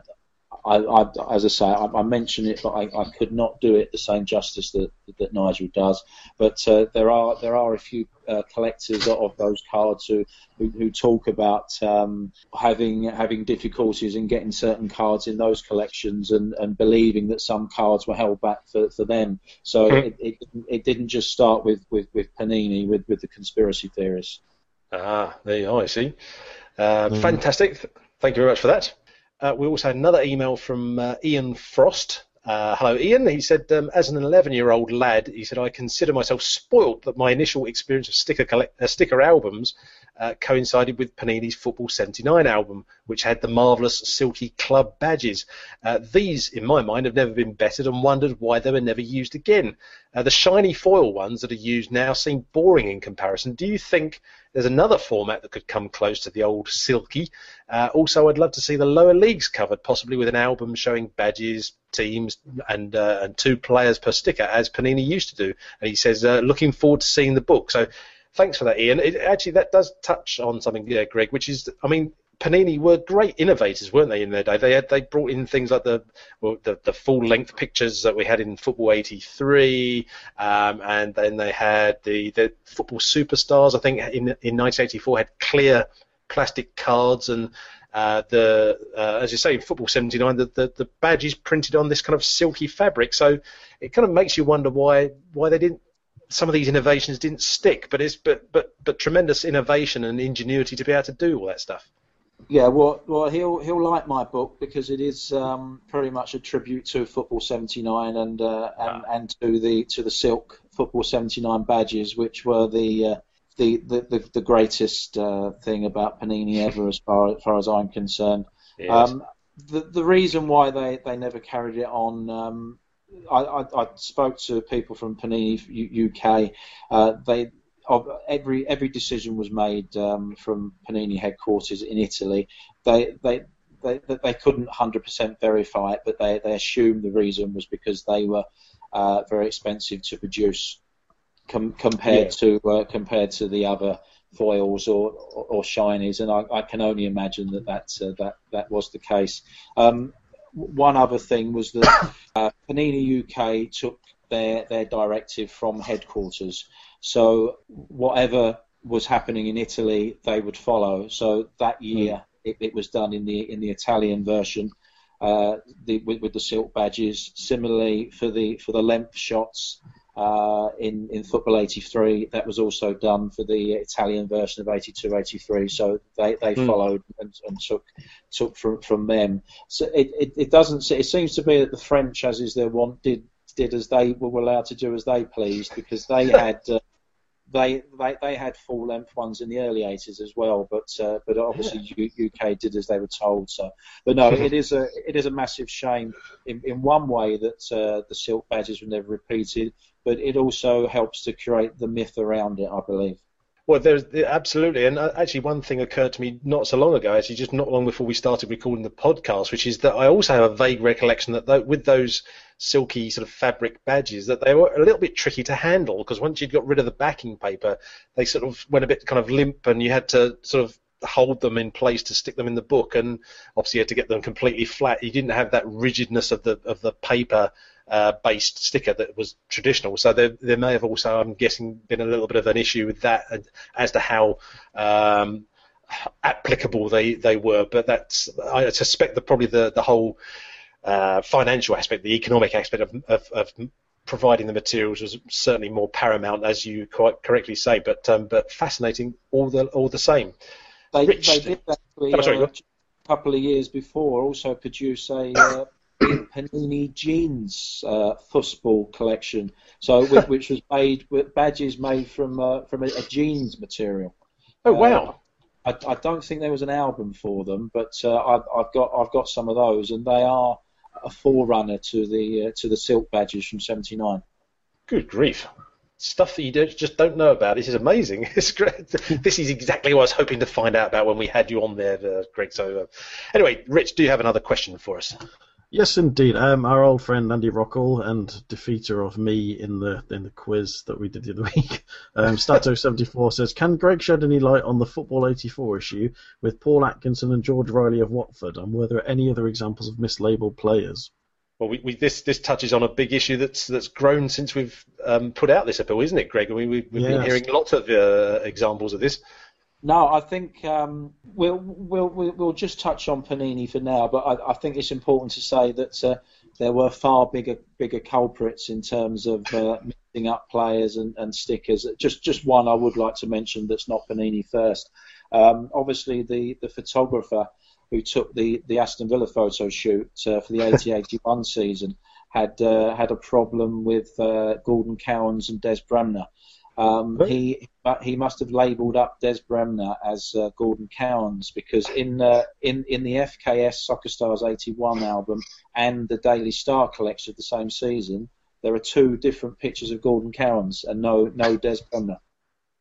I, I, as I say, I, I mention it, but I, I, could not do it the same justice that, that Nigel does. But uh, there are there are a few uh, collectors of those cards who who, who talk about um, having having difficulties in getting certain cards in those collections and, and believing that some cards were held back for, for them. So mm-hmm. it, it, it didn't just start with, with, with Panini with, with the conspiracy theorists. Ah, there you go. I see. Uh, mm. Fantastic. Thank you very much for that. Uh, we also had another email from uh, Ian Frost. Uh, hello, Ian. He said, um, as an 11 year old lad, he said, I consider myself spoilt that my initial experience of sticker, collect- uh, sticker albums uh, coincided with Panini's Football 79 album, which had the marvellous silky club badges. Uh, these, in my mind, have never been bettered and wondered why they were never used again. Uh, the shiny foil ones that are used now seem boring in comparison. Do you think there's another format that could come close to the old silky? Uh, also, I'd love to see the lower leagues covered, possibly with an album showing badges, teams, and uh, and two players per sticker, as Panini used to do. And he says, uh, looking forward to seeing the book. So thanks for that, Ian. It, actually, that does touch on something, yeah, Greg, which is, I mean, Panini were great innovators, weren't they? In their day, they had they brought in things like the well, the, the full length pictures that we had in Football '83, um, and then they had the the Football Superstars. I think in in 1984 had clear plastic cards and uh, the uh, as you say, in Football 79, the, the, the badge is printed on this kind of silky fabric. So it kind of makes you wonder why why they didn't some of these innovations didn't stick, but it's but but but tremendous innovation and ingenuity to be able to do all that stuff. Yeah, well, well, he'll he'll like my book because it is um, pretty much a tribute to Football '79 and uh, and ah. and to the to the Silk Football '79 badges, which were the uh, the, the, the, the greatest uh, thing about Panini <laughs> ever, as far as far as I'm concerned. Yes. Um, the the reason why they, they never carried it on um, I, I, I, spoke to people from Panini UK. Uh, they every every decision was made um, from Panini headquarters in Italy. They they they, they couldn't 100% verify it, but they, they assumed the reason was because they were uh, very expensive to produce com- compared yeah. to uh, compared to the other foils or, or, or shinies, and I, I, can only imagine that that uh, that that was the case. Um, one other thing was that <coughs> uh, Panini UK took their their directive from headquarters. So whatever was happening in Italy, they would follow. So that year, mm. it, it, was done in the in the Italian version. Uh, the, with, with, the silk badges. Similarly, for the for the length shots, uh, in in Football 83. That was also done for the Italian version of 82, 83. So they, they mm. followed and, and, took took from from them. So it, it, it doesn't. It seems to be that the French, as is their want, did did as they were allowed to do as they pleased because they <laughs> had. Uh, they, they they had full length ones in the early 80s as well, but uh, but obviously U, UK did as they were told. So, but no, <laughs> it is a it is a massive shame in, in one way that uh, the silk badges were never repeated, but it also helps to create the myth around it, I believe. Well, there's absolutely, and uh, actually, one thing occurred to me not so long ago, actually, just not long before we started recording the podcast, which is that I also have a vague recollection that with those silky sort of fabric badges, that they were a little bit tricky to handle because once you'd got rid of the backing paper, they sort of went a bit kind of limp, and you had to sort of hold them in place to stick them in the book, and obviously you had to get them completely flat. You didn't have that rigidness of the of the paper uh, based sticker that was traditional. So there, there may have also, I'm guessing, been a little bit of an issue with that as to how um, applicable they, they were. But that's I suspect that probably the the whole uh, financial aspect, the economic aspect of, of, of providing the materials was certainly more paramount, as you quite correctly say. But um, but fascinating all the all the same. They, Rich, they did actually, oh, a couple of years before also produce a uh, Panini Jeans uh, fussball collection, so which, <laughs> which was made with badges made from uh, from a, a, jeans material. Oh wow! Uh, I, I, don't think there was an album for them, but uh, I've, I've, got I've got some of those, and they are a forerunner to the uh, to the silk badges from '79. Good grief! stuff that you don't, just don't know about. This is amazing. <laughs> It's great. this is exactly what I was hoping to find out about when we had you on there, uh, Greg. So, uh, anyway, Rich, do you have another question for us? Yes, indeed. Um, our old friend Andy Rockall and defeater of me in the in the quiz that we did the other <laughs> week, um, Stato74 says, "Can Greg shed any light on the Football 84 issue with Paul Atkinson and George Reilly of Watford, and were there any other examples of mislabeled players?" Well, we, we, this this touches on a big issue that's that's grown since we've um, put out this appeal, isn't it, Greg? We, we, we've yes. been hearing lots of uh, examples of this. No, I think um, we'll, we'll we'll just touch on Panini for now, but I, I think it's important to say that uh, there were far bigger bigger culprits in terms of uh, mixing up players and, and stickers. Just just one I would like to mention that's not Panini first. Um, obviously, the the photographer who took the, the Aston Villa photo shoot uh, for the <laughs> 80-81 season, had uh, had a problem with uh, Gordon Cowans and Des Bremner. Um, he he must have labelled up Des Bremner as uh, Gordon Cowans because in uh, in in the FKS Soccer Stars 81 album and the Daily Star collection of the same season, there are two different pictures of Gordon Cowans and no no Des Bremner.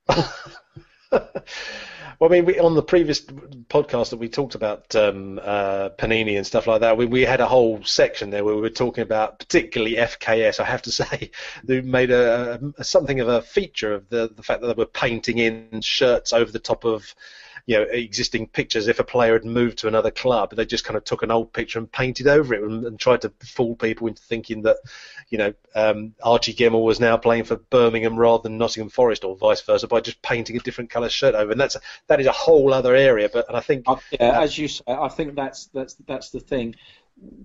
<laughs> Well, I mean, we, on the previous podcast that we talked about um, uh, Panini and stuff like that, we, we had a whole section there where we were talking about particularly FKS. I have to <laughs> say, they made a, a something of a feature of the the fact that they were painting in shirts over the top of you know existing pictures. If a player had moved to another club, they just kind of took an old picture and painted over it and, and tried to fool people into thinking that you know um, Archie Gemmill was now playing for Birmingham rather than Nottingham Forest or vice versa by just painting a different colour shirt over. And that's that is a whole other area. But and I think uh, yeah, as you say, I think that's that's that's the thing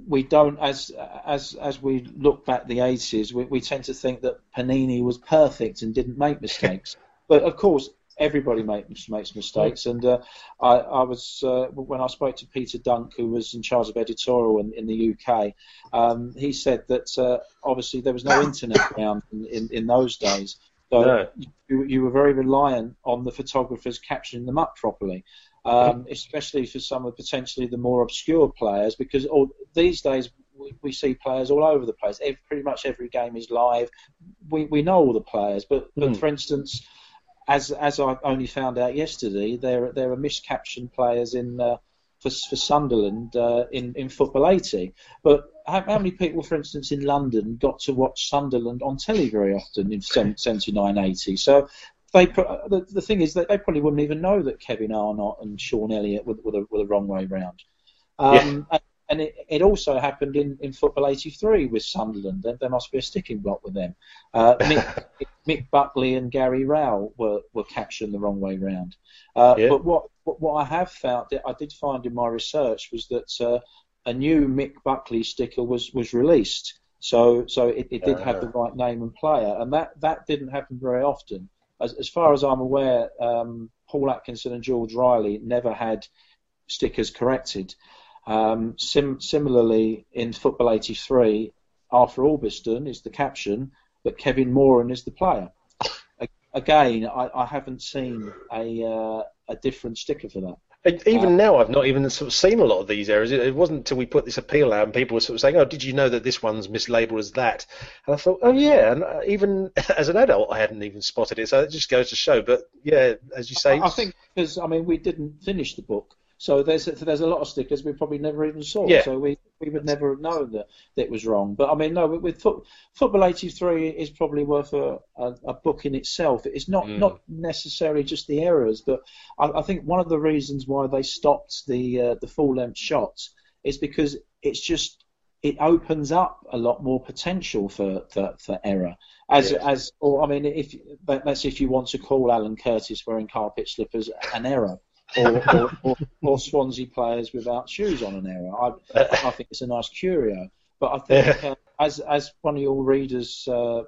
we don't as as as we look back the 80s we, we tend to think that Panini was perfect and didn't make mistakes <laughs> but of course everybody makes makes mistakes. And uh, I, I, was uh, when I spoke to Peter Dunk, who was in charge of editorial in, in the UK, um, he said that uh, obviously there was no internet around in, in, in those days. So no. you, you, were very reliant on the photographers capturing them up properly, um, especially for some of potentially the more obscure players, because all, these days we, we, see players all over the place. Every, pretty much every game is live. We, we know all the players, but, but mm. for instance, as as I only found out yesterday, there there are miscaptioned players in uh, for for Sunderland uh, in in Football 80. But how, how, many people, for instance, in London got to watch Sunderland on telly very often in 79, 80? So they the, the thing is that they probably wouldn't even know that Kevin Arnott and Shaun Elliott were, were, the, were the wrong way round. Um, yeah and it, it also happened in, in Football 83 with Sunderland. There, there must be a sticking block with them. Uh, Mick, <laughs> Mick, Buckley and Gary Rowell were, were captured the wrong way round. Uh, yeah. But what, what I have found, that I did find in my research, was that uh, a new Mick Buckley sticker was, was released. So so it, it did have the uh. right name and player, and that, that didn't happen very often. As, as far as I'm aware, um, Paul Atkinson and George Reilly never had stickers corrected. Um, sim- similarly, in Football 83, Arthur Albiston is the caption, but Kevin Moran is the player. Again, I, I haven't seen a, uh, a different sticker for that. Even uh, now, I've not even sort of seen a lot of these errors. It, it, wasn't until we put this appeal out and people were sort of saying, "Oh, did you know that this one's mislabeled as that?" And I thought, "Oh yeah." And uh, even <laughs> as an adult, I hadn't even spotted it. So it just goes to show. But yeah, as you say, I, I think because I mean we didn't finish the book, so there's there's a lot of stickers we probably never even saw. Yeah. So we, we would never have known that, that it was wrong. But I mean, no, with, with foot, Football 83 is probably worth a, a, a, book in itself. It's not mm. not necessarily just the errors, but I, I, think one of the reasons why they stopped the uh, the full length shots is because it's just it opens up a lot more potential for, for, for error. As yes. as or I mean, if that's if you want to call Alan Curtis wearing carpet slippers an error or, <laughs> or, or, or, Swansea players without shoes on an error. I, I think it's a nice curio. But I think, uh, as as one of your readers uh,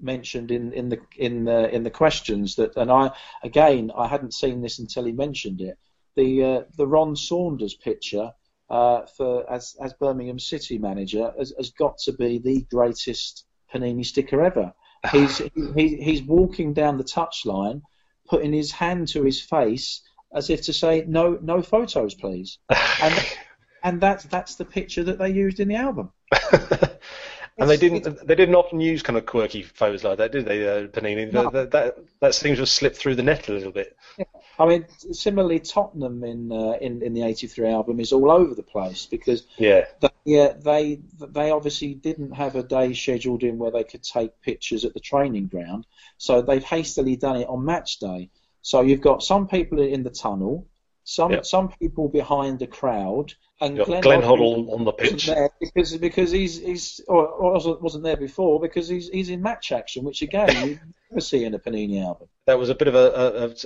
mentioned in, in the in the in the questions that, and I again I hadn't seen this until he mentioned it. The uh, the Ron Saunders picture uh, for as as Birmingham City manager has, has got to be the greatest Panini sticker ever. He's he, he's walking down the touchline, putting his hand to his face as if to say, "No, no photos, please." And <laughs> and that's that's the picture that they used in the album. <laughs> and they didn't. They didn't often use kind of quirky photos like that, did they, uh, Panini? No. That, that that seems to have slipped through the net a little bit. I mean, similarly, Tottenham in uh, in in the '83 album is all over the place because Yeah. they, yeah, they they obviously didn't have a day scheduled in where they could take pictures at the training ground, so they've hastily done it on match day. So you've got some people in the tunnel, some Yeah. some people behind the crowd, and Glenn, Glenn Hoddle on the pitch. there because because he's he's or, or wasn't- there before because he's he's in match action, which again <laughs> you never see in a Panini album. That was a bit of a,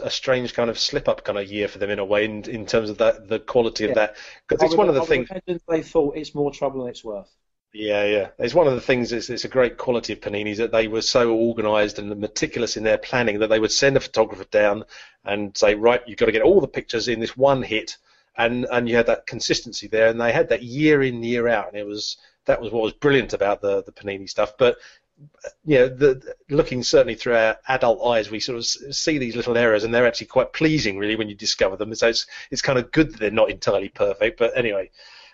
a, a strange kind of slip up kind of year for them in a way, in, in terms of that the quality of that. Because it's would- one of the I things. they thought it's more trouble than it's worth. Yeah, yeah. It's one of the things. It's, it's a great quality of Panini's that they were so organised and meticulous in their planning that they would send a photographer down and say, right, you've got to get all the pictures in this one hit, and and you had that consistency there, and they had that year in year out, and it was that was what was brilliant about the the Panini stuff. But you know, the, looking certainly through our adult eyes, we sort of see these little errors, and they're actually quite pleasing, really, when you discover them. So it's it's kind of good that they're not entirely perfect. But anyway,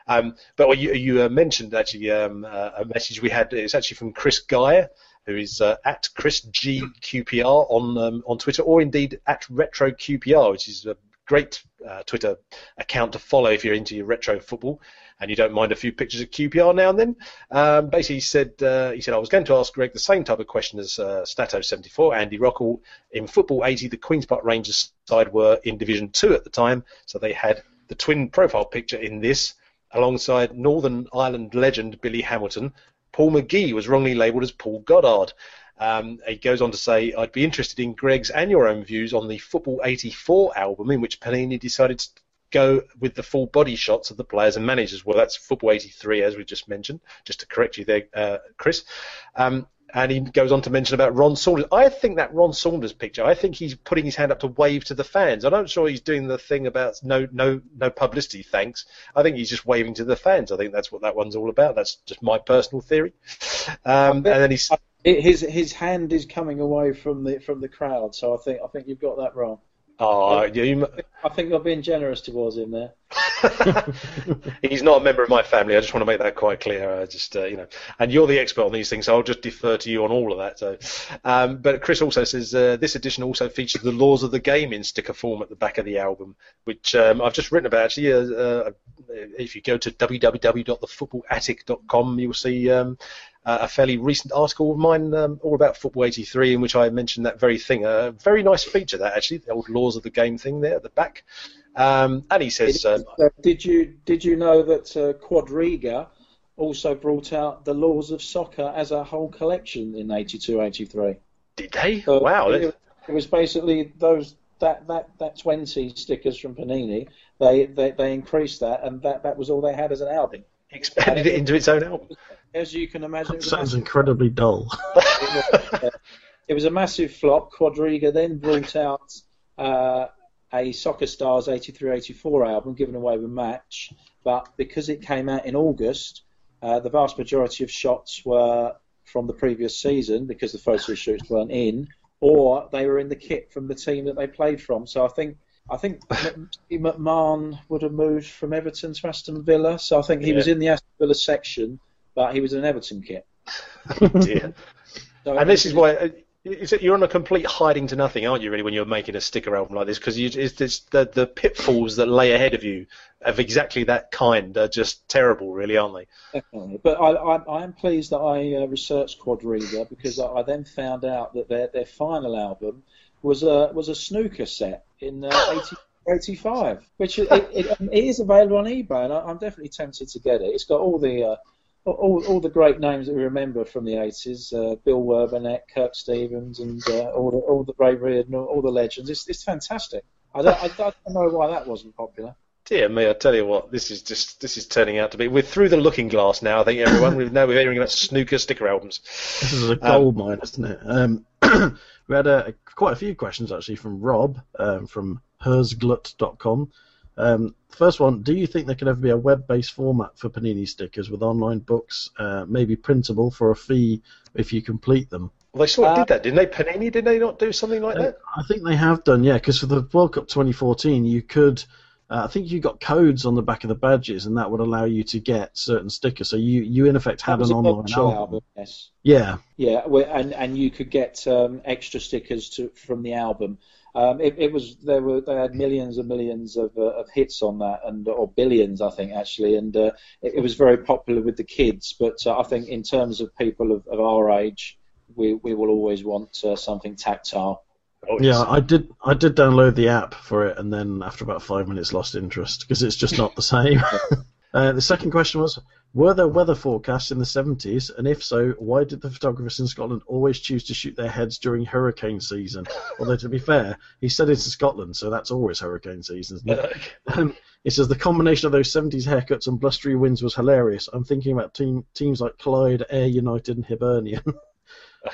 um, but you, you uh, mentioned actually um, uh, a message we had. It's actually from Chris Geyer, who is uh, at Chris G QPR on um, on Twitter, or indeed at Retro QPR, which is a great uh, Twitter account to follow if you're into your retro football and you don't mind a few pictures of QPR now and then. Um, basically, he said uh, he said I was going to ask Greg the same type of question as uh, Stato74, Andy Rockall. In football 80, the Queens Park Rangers side were in Division Two at the time, so they had the twin profile picture in this alongside Northern Ireland legend Billy Hamilton. Paul McGee was wrongly labelled as Paul Goddard. Um, he goes on to say, I'd be interested in Greg's and your own views on the Football 84 album in which Panini decided to go with the full body shots of the players and managers. Well, that's Football 83, as we just mentioned, just to correct you there, uh, Chris. Um, and he goes on to mention about Ron Saunders. I think that Ron Saunders picture. I think he's putting his hand up to wave to the fans. I'm not sure he's doing the thing about no, no, no publicity, thanks. I think he's just waving to the fans. I think that's what that one's all about. That's just my personal theory. Um, and then he's His his hand is coming away from the from the crowd, so I think I think you've got that wrong. Oh, you, I think you're being generous towards him there. <laughs> <laughs> He's not a member of my family. I just want to make that quite clear. I just, uh, you know, and you're the expert on these things, so I'll just defer to you on all of that. So, um, but Chris also says uh, this edition also features the laws of the game in sticker form at the back of the album, which um, I've just written about. Actually, uh, uh, if you go to www.thefootballattic.com, you'll see. Um, uh, a fairly recent article of mine um, all about Football 83 in which I mentioned that very thing. A very nice feature, that actually, the old laws of the game thing there at the back. Um, and he says, um, Uh, did you did you know that uh, Quadriga also brought out the laws of soccer as a whole collection in 82-83? "Did they? So wow!" It, it was basically those that, that, that 20 stickers from Panini. They, they they increased that, and that, that was all they had as an album. expanded it into its own album. As you can imagine, it Sounds incredibly dull. <laughs> it was a massive flop. Quadriga then brought out uh, a Soccer Stars 83-84 album given away with match, but because it came out in August, uh, the vast majority of shots were from the previous season because the photo shoots weren't in, or they were in the kit from the team that they played from. So I think I think <laughs> McMahon would have moved from Everton to Aston Villa, so I think he was in the Aston Villa section, but he was in an Everton kit. <laughs> Dear. <laughs> So and this is why uh, you're on a complete hiding to nothing, aren't you? Really, when you're making a sticker album like this, because it's, it's the the pitfalls that lay ahead of you of exactly that kind are just terrible, really, aren't they? Definitely. But I, I, I am pleased that I uh, researched Quadriga because I, I then found out that their, their final album was a was a snooker set in uh, <gasps> 80, 85, which it, it, it is available on eBay, and I, I'm definitely tempted to get it. It's got all the uh, all, all the great names that we remember from the 80s: uh, Bill Werbeniuk, Kirk Stevens, and uh, all the all the Ray Reardon, all, all the legends. It's, it's fantastic. I don't, I don't <laughs> know why that wasn't popular. Dear me, I tell you what, this is just this is turning out to be. We're through the looking glass now. I think everyone we know we're hearing about snooker sticker albums. This is a gold mine, isn't it? Um, <clears throat> we had a, quite a few questions actually from Rob um, from hersglut.com. Um, first one, do you think there could ever be a web-based format for Panini stickers with online books, uh, maybe printable for a fee if you complete them? Well, they sort of uh, did that, didn't they? Panini, did they not do something like that? I think they have done, yeah, because for the World Cup 2014, you could. Uh, I think you got codes on the back of the badges, and that would allow you to get certain stickers. So you, you in effect had an online album. album. Yes. Yeah. Yeah, and and you could get um, extra stickers to, from the album. Um, it, it, was there were they had millions and millions of, uh, of hits on that and or billions I think actually and uh, it, it, was very popular with the kids but uh, I think in terms of people of, of our age we, we will always want uh, something tactile. Oh, yeah, I did. I did download the app for it, and then after about five minutes, lost interest because it's just not the same. <laughs> uh, the second question was: Were there weather forecasts in the seventies, and if so, why did the photographers in Scotland always choose to shoot their heads during hurricane season? Although to be fair, he said it's in Scotland, so that's always hurricane season, isn't it? um, he says the combination of those 70s haircuts and blustery winds was hilarious. I'm thinking about team, teams like Clyde, Ayr United, and Hibernian. <laughs>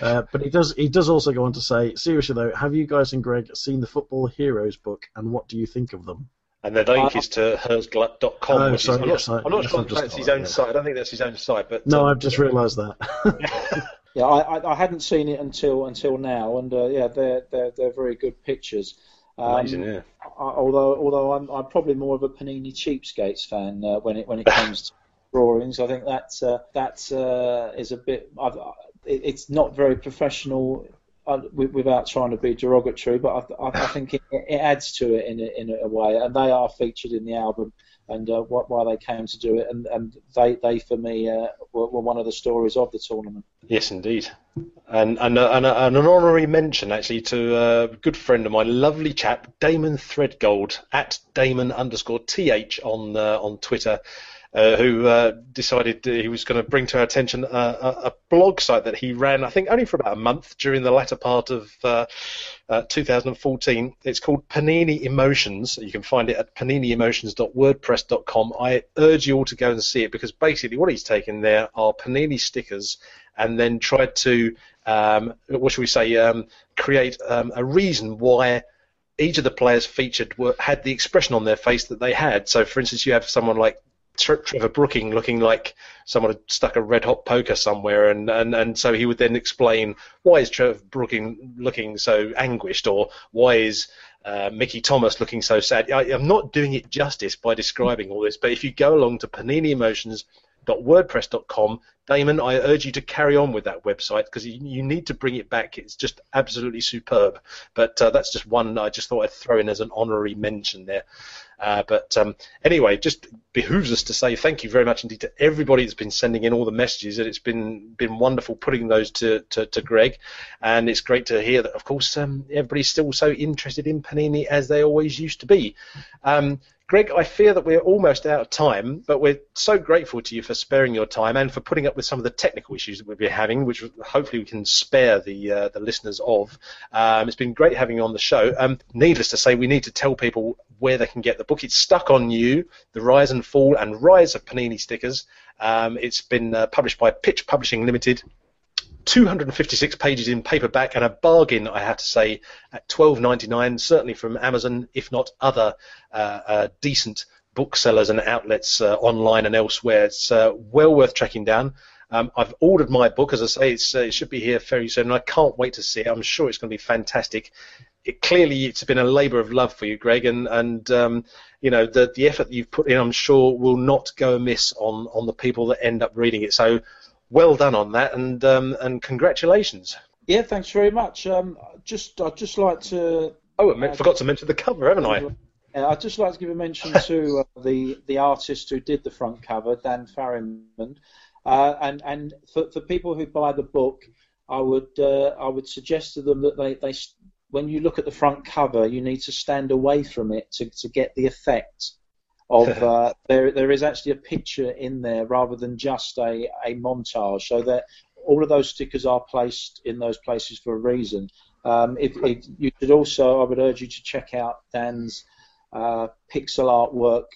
Uh, but he does he does also go on to say, seriously though, have you guys and Greg seen the Football Heroes book, and what do you think of them? And the link uh, is to hersglut.com, oh, which sorry, is, I'm not, I'm not sure that's his own yeah. site. I don't think that's his own site, but no, um, I've just realised that. <laughs> yeah, I, I, hadn't seen it until until now, and uh, yeah, they're, they're they're very good pictures. Um, Amazing, yeah. although although I'm, I'm probably more of a Panini cheapskates fan uh, when it when it comes to drawings. I think that uh, that uh, is a bit. I've, it's not very professional uh, without trying to be derogatory, but I, I think it, it, adds to it in a, in a way. And they are featured in the album, and uh, what, why they came to do it, and, and they, they for me uh, were, were, one of the stories of the tournament. Yes, indeed, and and, uh, and, and an honorary mention actually to a good friend of mine, lovely chap, Damon Threadgold at Damon underscore th on uh, on Twitter uh, who uh, decided he was going to bring to our attention a, a, blog site that he ran, I think, only for about a month during the latter part of uh, uh 2014. It's called Panini Emotions. You can find it at paniniemotions.wordpress.com. I urge you all to go and see it because basically what he's taken there are Panini stickers and then tried to, um, what should we say, um, create um, a reason why each of the players featured were, had the expression on their face that they had. So, for instance, you have someone like Trevor Brooking looking like someone had stuck a red hot poker somewhere, and, and, and so he would then explain why is Trevor Brooking looking so anguished, or why is uh, Mickey Thomas looking so sad. I, am not doing it justice by describing all this, but if you go along to Panini Emotions wordpress.com. Damon, I urge you to carry on with that website because you, you, need to bring it back. It's just absolutely superb. But uh, that's just one I just thought I'd throw in as an honorary mention there. Uh, but um, anyway, just behooves us to say thank you very much indeed to everybody that's been sending in all the messages. And it's been been wonderful putting those to, to, to Greg, and it's great to hear that. Of course, um, everybody's still so interested in Panini as they always used to be. Um, Greg, I fear that we're almost out of time, but we're so grateful to you for sparing your time and for putting up with some of the technical issues that we've been having, which hopefully we can spare the uh, the listeners of. Um, it's been great having you on the show. Um, needless to say, we need to tell people where they can get the book. It's Stuck on You, The Rise and Fall and Rise of Panini Stickers. Um, it's been uh, published by Pitch Publishing Limited. 256 pages in paperback and a bargain, I have to say, at 12.99. Certainly from Amazon, if not other uh, uh, decent booksellers and outlets uh, online and elsewhere. It's uh, well worth tracking down. Um, I've ordered my book, as I say, uh, it should be here fairly soon, and I can't wait to see it. I'm sure it's going to be fantastic. It, clearly, it's been a labour of love for you, Greg, and and um, you know the the effort that you've put in, I'm sure, will not go amiss on on the people that end up reading it. So well done on that, and um, and congratulations. Yeah, thanks very much. Um, just I'd just like to. Oh, I uh, forgot to mention the cover, haven't I? I'd just like to give a mention <laughs> to uh, the the artist who did the front cover, Dan Farrimond, uh, and and for, for people who buy the book, I would uh, I would suggest to them that they, they when you look at the front cover, you need to stand away from it to, to get the effect of <laughs> uh, there there is actually a picture in there rather than just a, a montage. So that all of those stickers are placed in those places for a reason. Um, if, if, you should also, I would urge you to check out Dan's uh, pixel artwork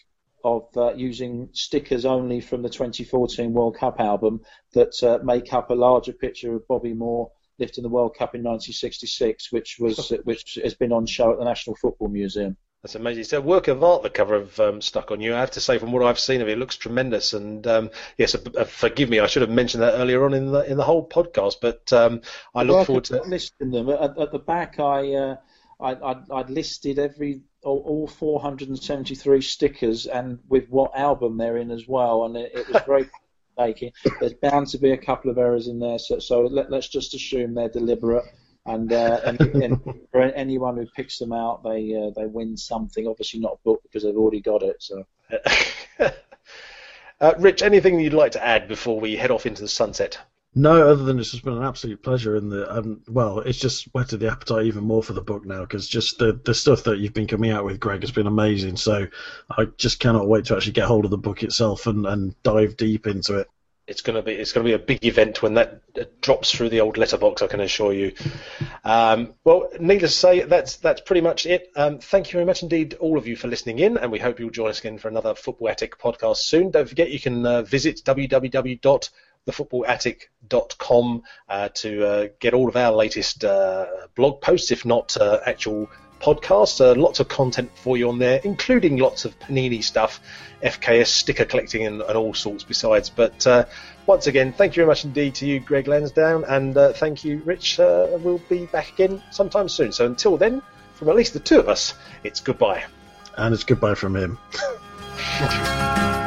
of uh, using stickers only from the 2014 World Cup album that uh, make up a larger picture of Bobby Moore lifting the World Cup in 1966, which was <laughs> which has been on show at the National Football Museum. That's amazing. It's a work of art. The cover of um, Stuck on You. I have to say, from what I've seen of it, it looks tremendous. And um, yes, uh, forgive me, I should have mentioned that earlier on in the in the whole podcast. But um, I look Well, forward to. listing them at, at the back. I, uh, I I'd, I'd listed every all, all 473 stickers and with what album they're in as well, and it, it was very <laughs> taking. There's bound to be a couple of errors in there, so, so let, let's just assume they're deliberate. And, uh, and, and for anyone who picks them out, they uh, they win something. Obviously not a book because they've already got it. So <laughs> uh, Rich, anything you'd like to add before we head off into the sunset? No, other than it's just been an absolute pleasure, and the um, well, it's just whetted the appetite even more for the book now because just the the stuff that you've been coming out with, Greg, has been amazing. So I just cannot wait to actually get hold of the book itself and, and dive deep into it. It's gonna be it's gonna be a big event when that uh, drops through the old letterbox. I can assure you. Um, well, needless to say, that's that's pretty much it. Um, thank you very much indeed, all of you, for listening in, and we hope you'll join us again for another Football Attic podcast soon. Don't forget you can uh, visit www thefootballattic.com uh, to uh, get all of our latest uh, blog posts, if not uh, actual podcasts. Uh, lots of content for you on there, including lots of Panini stuff, FKS sticker collecting, and, and all sorts besides. But uh, once again, thank you very much indeed to you, Greg Lansdowne, and thank you, Rich. we'll be back again sometime soon. So until then, from at least the two of us, it's goodbye. And it's goodbye from him. <laughs>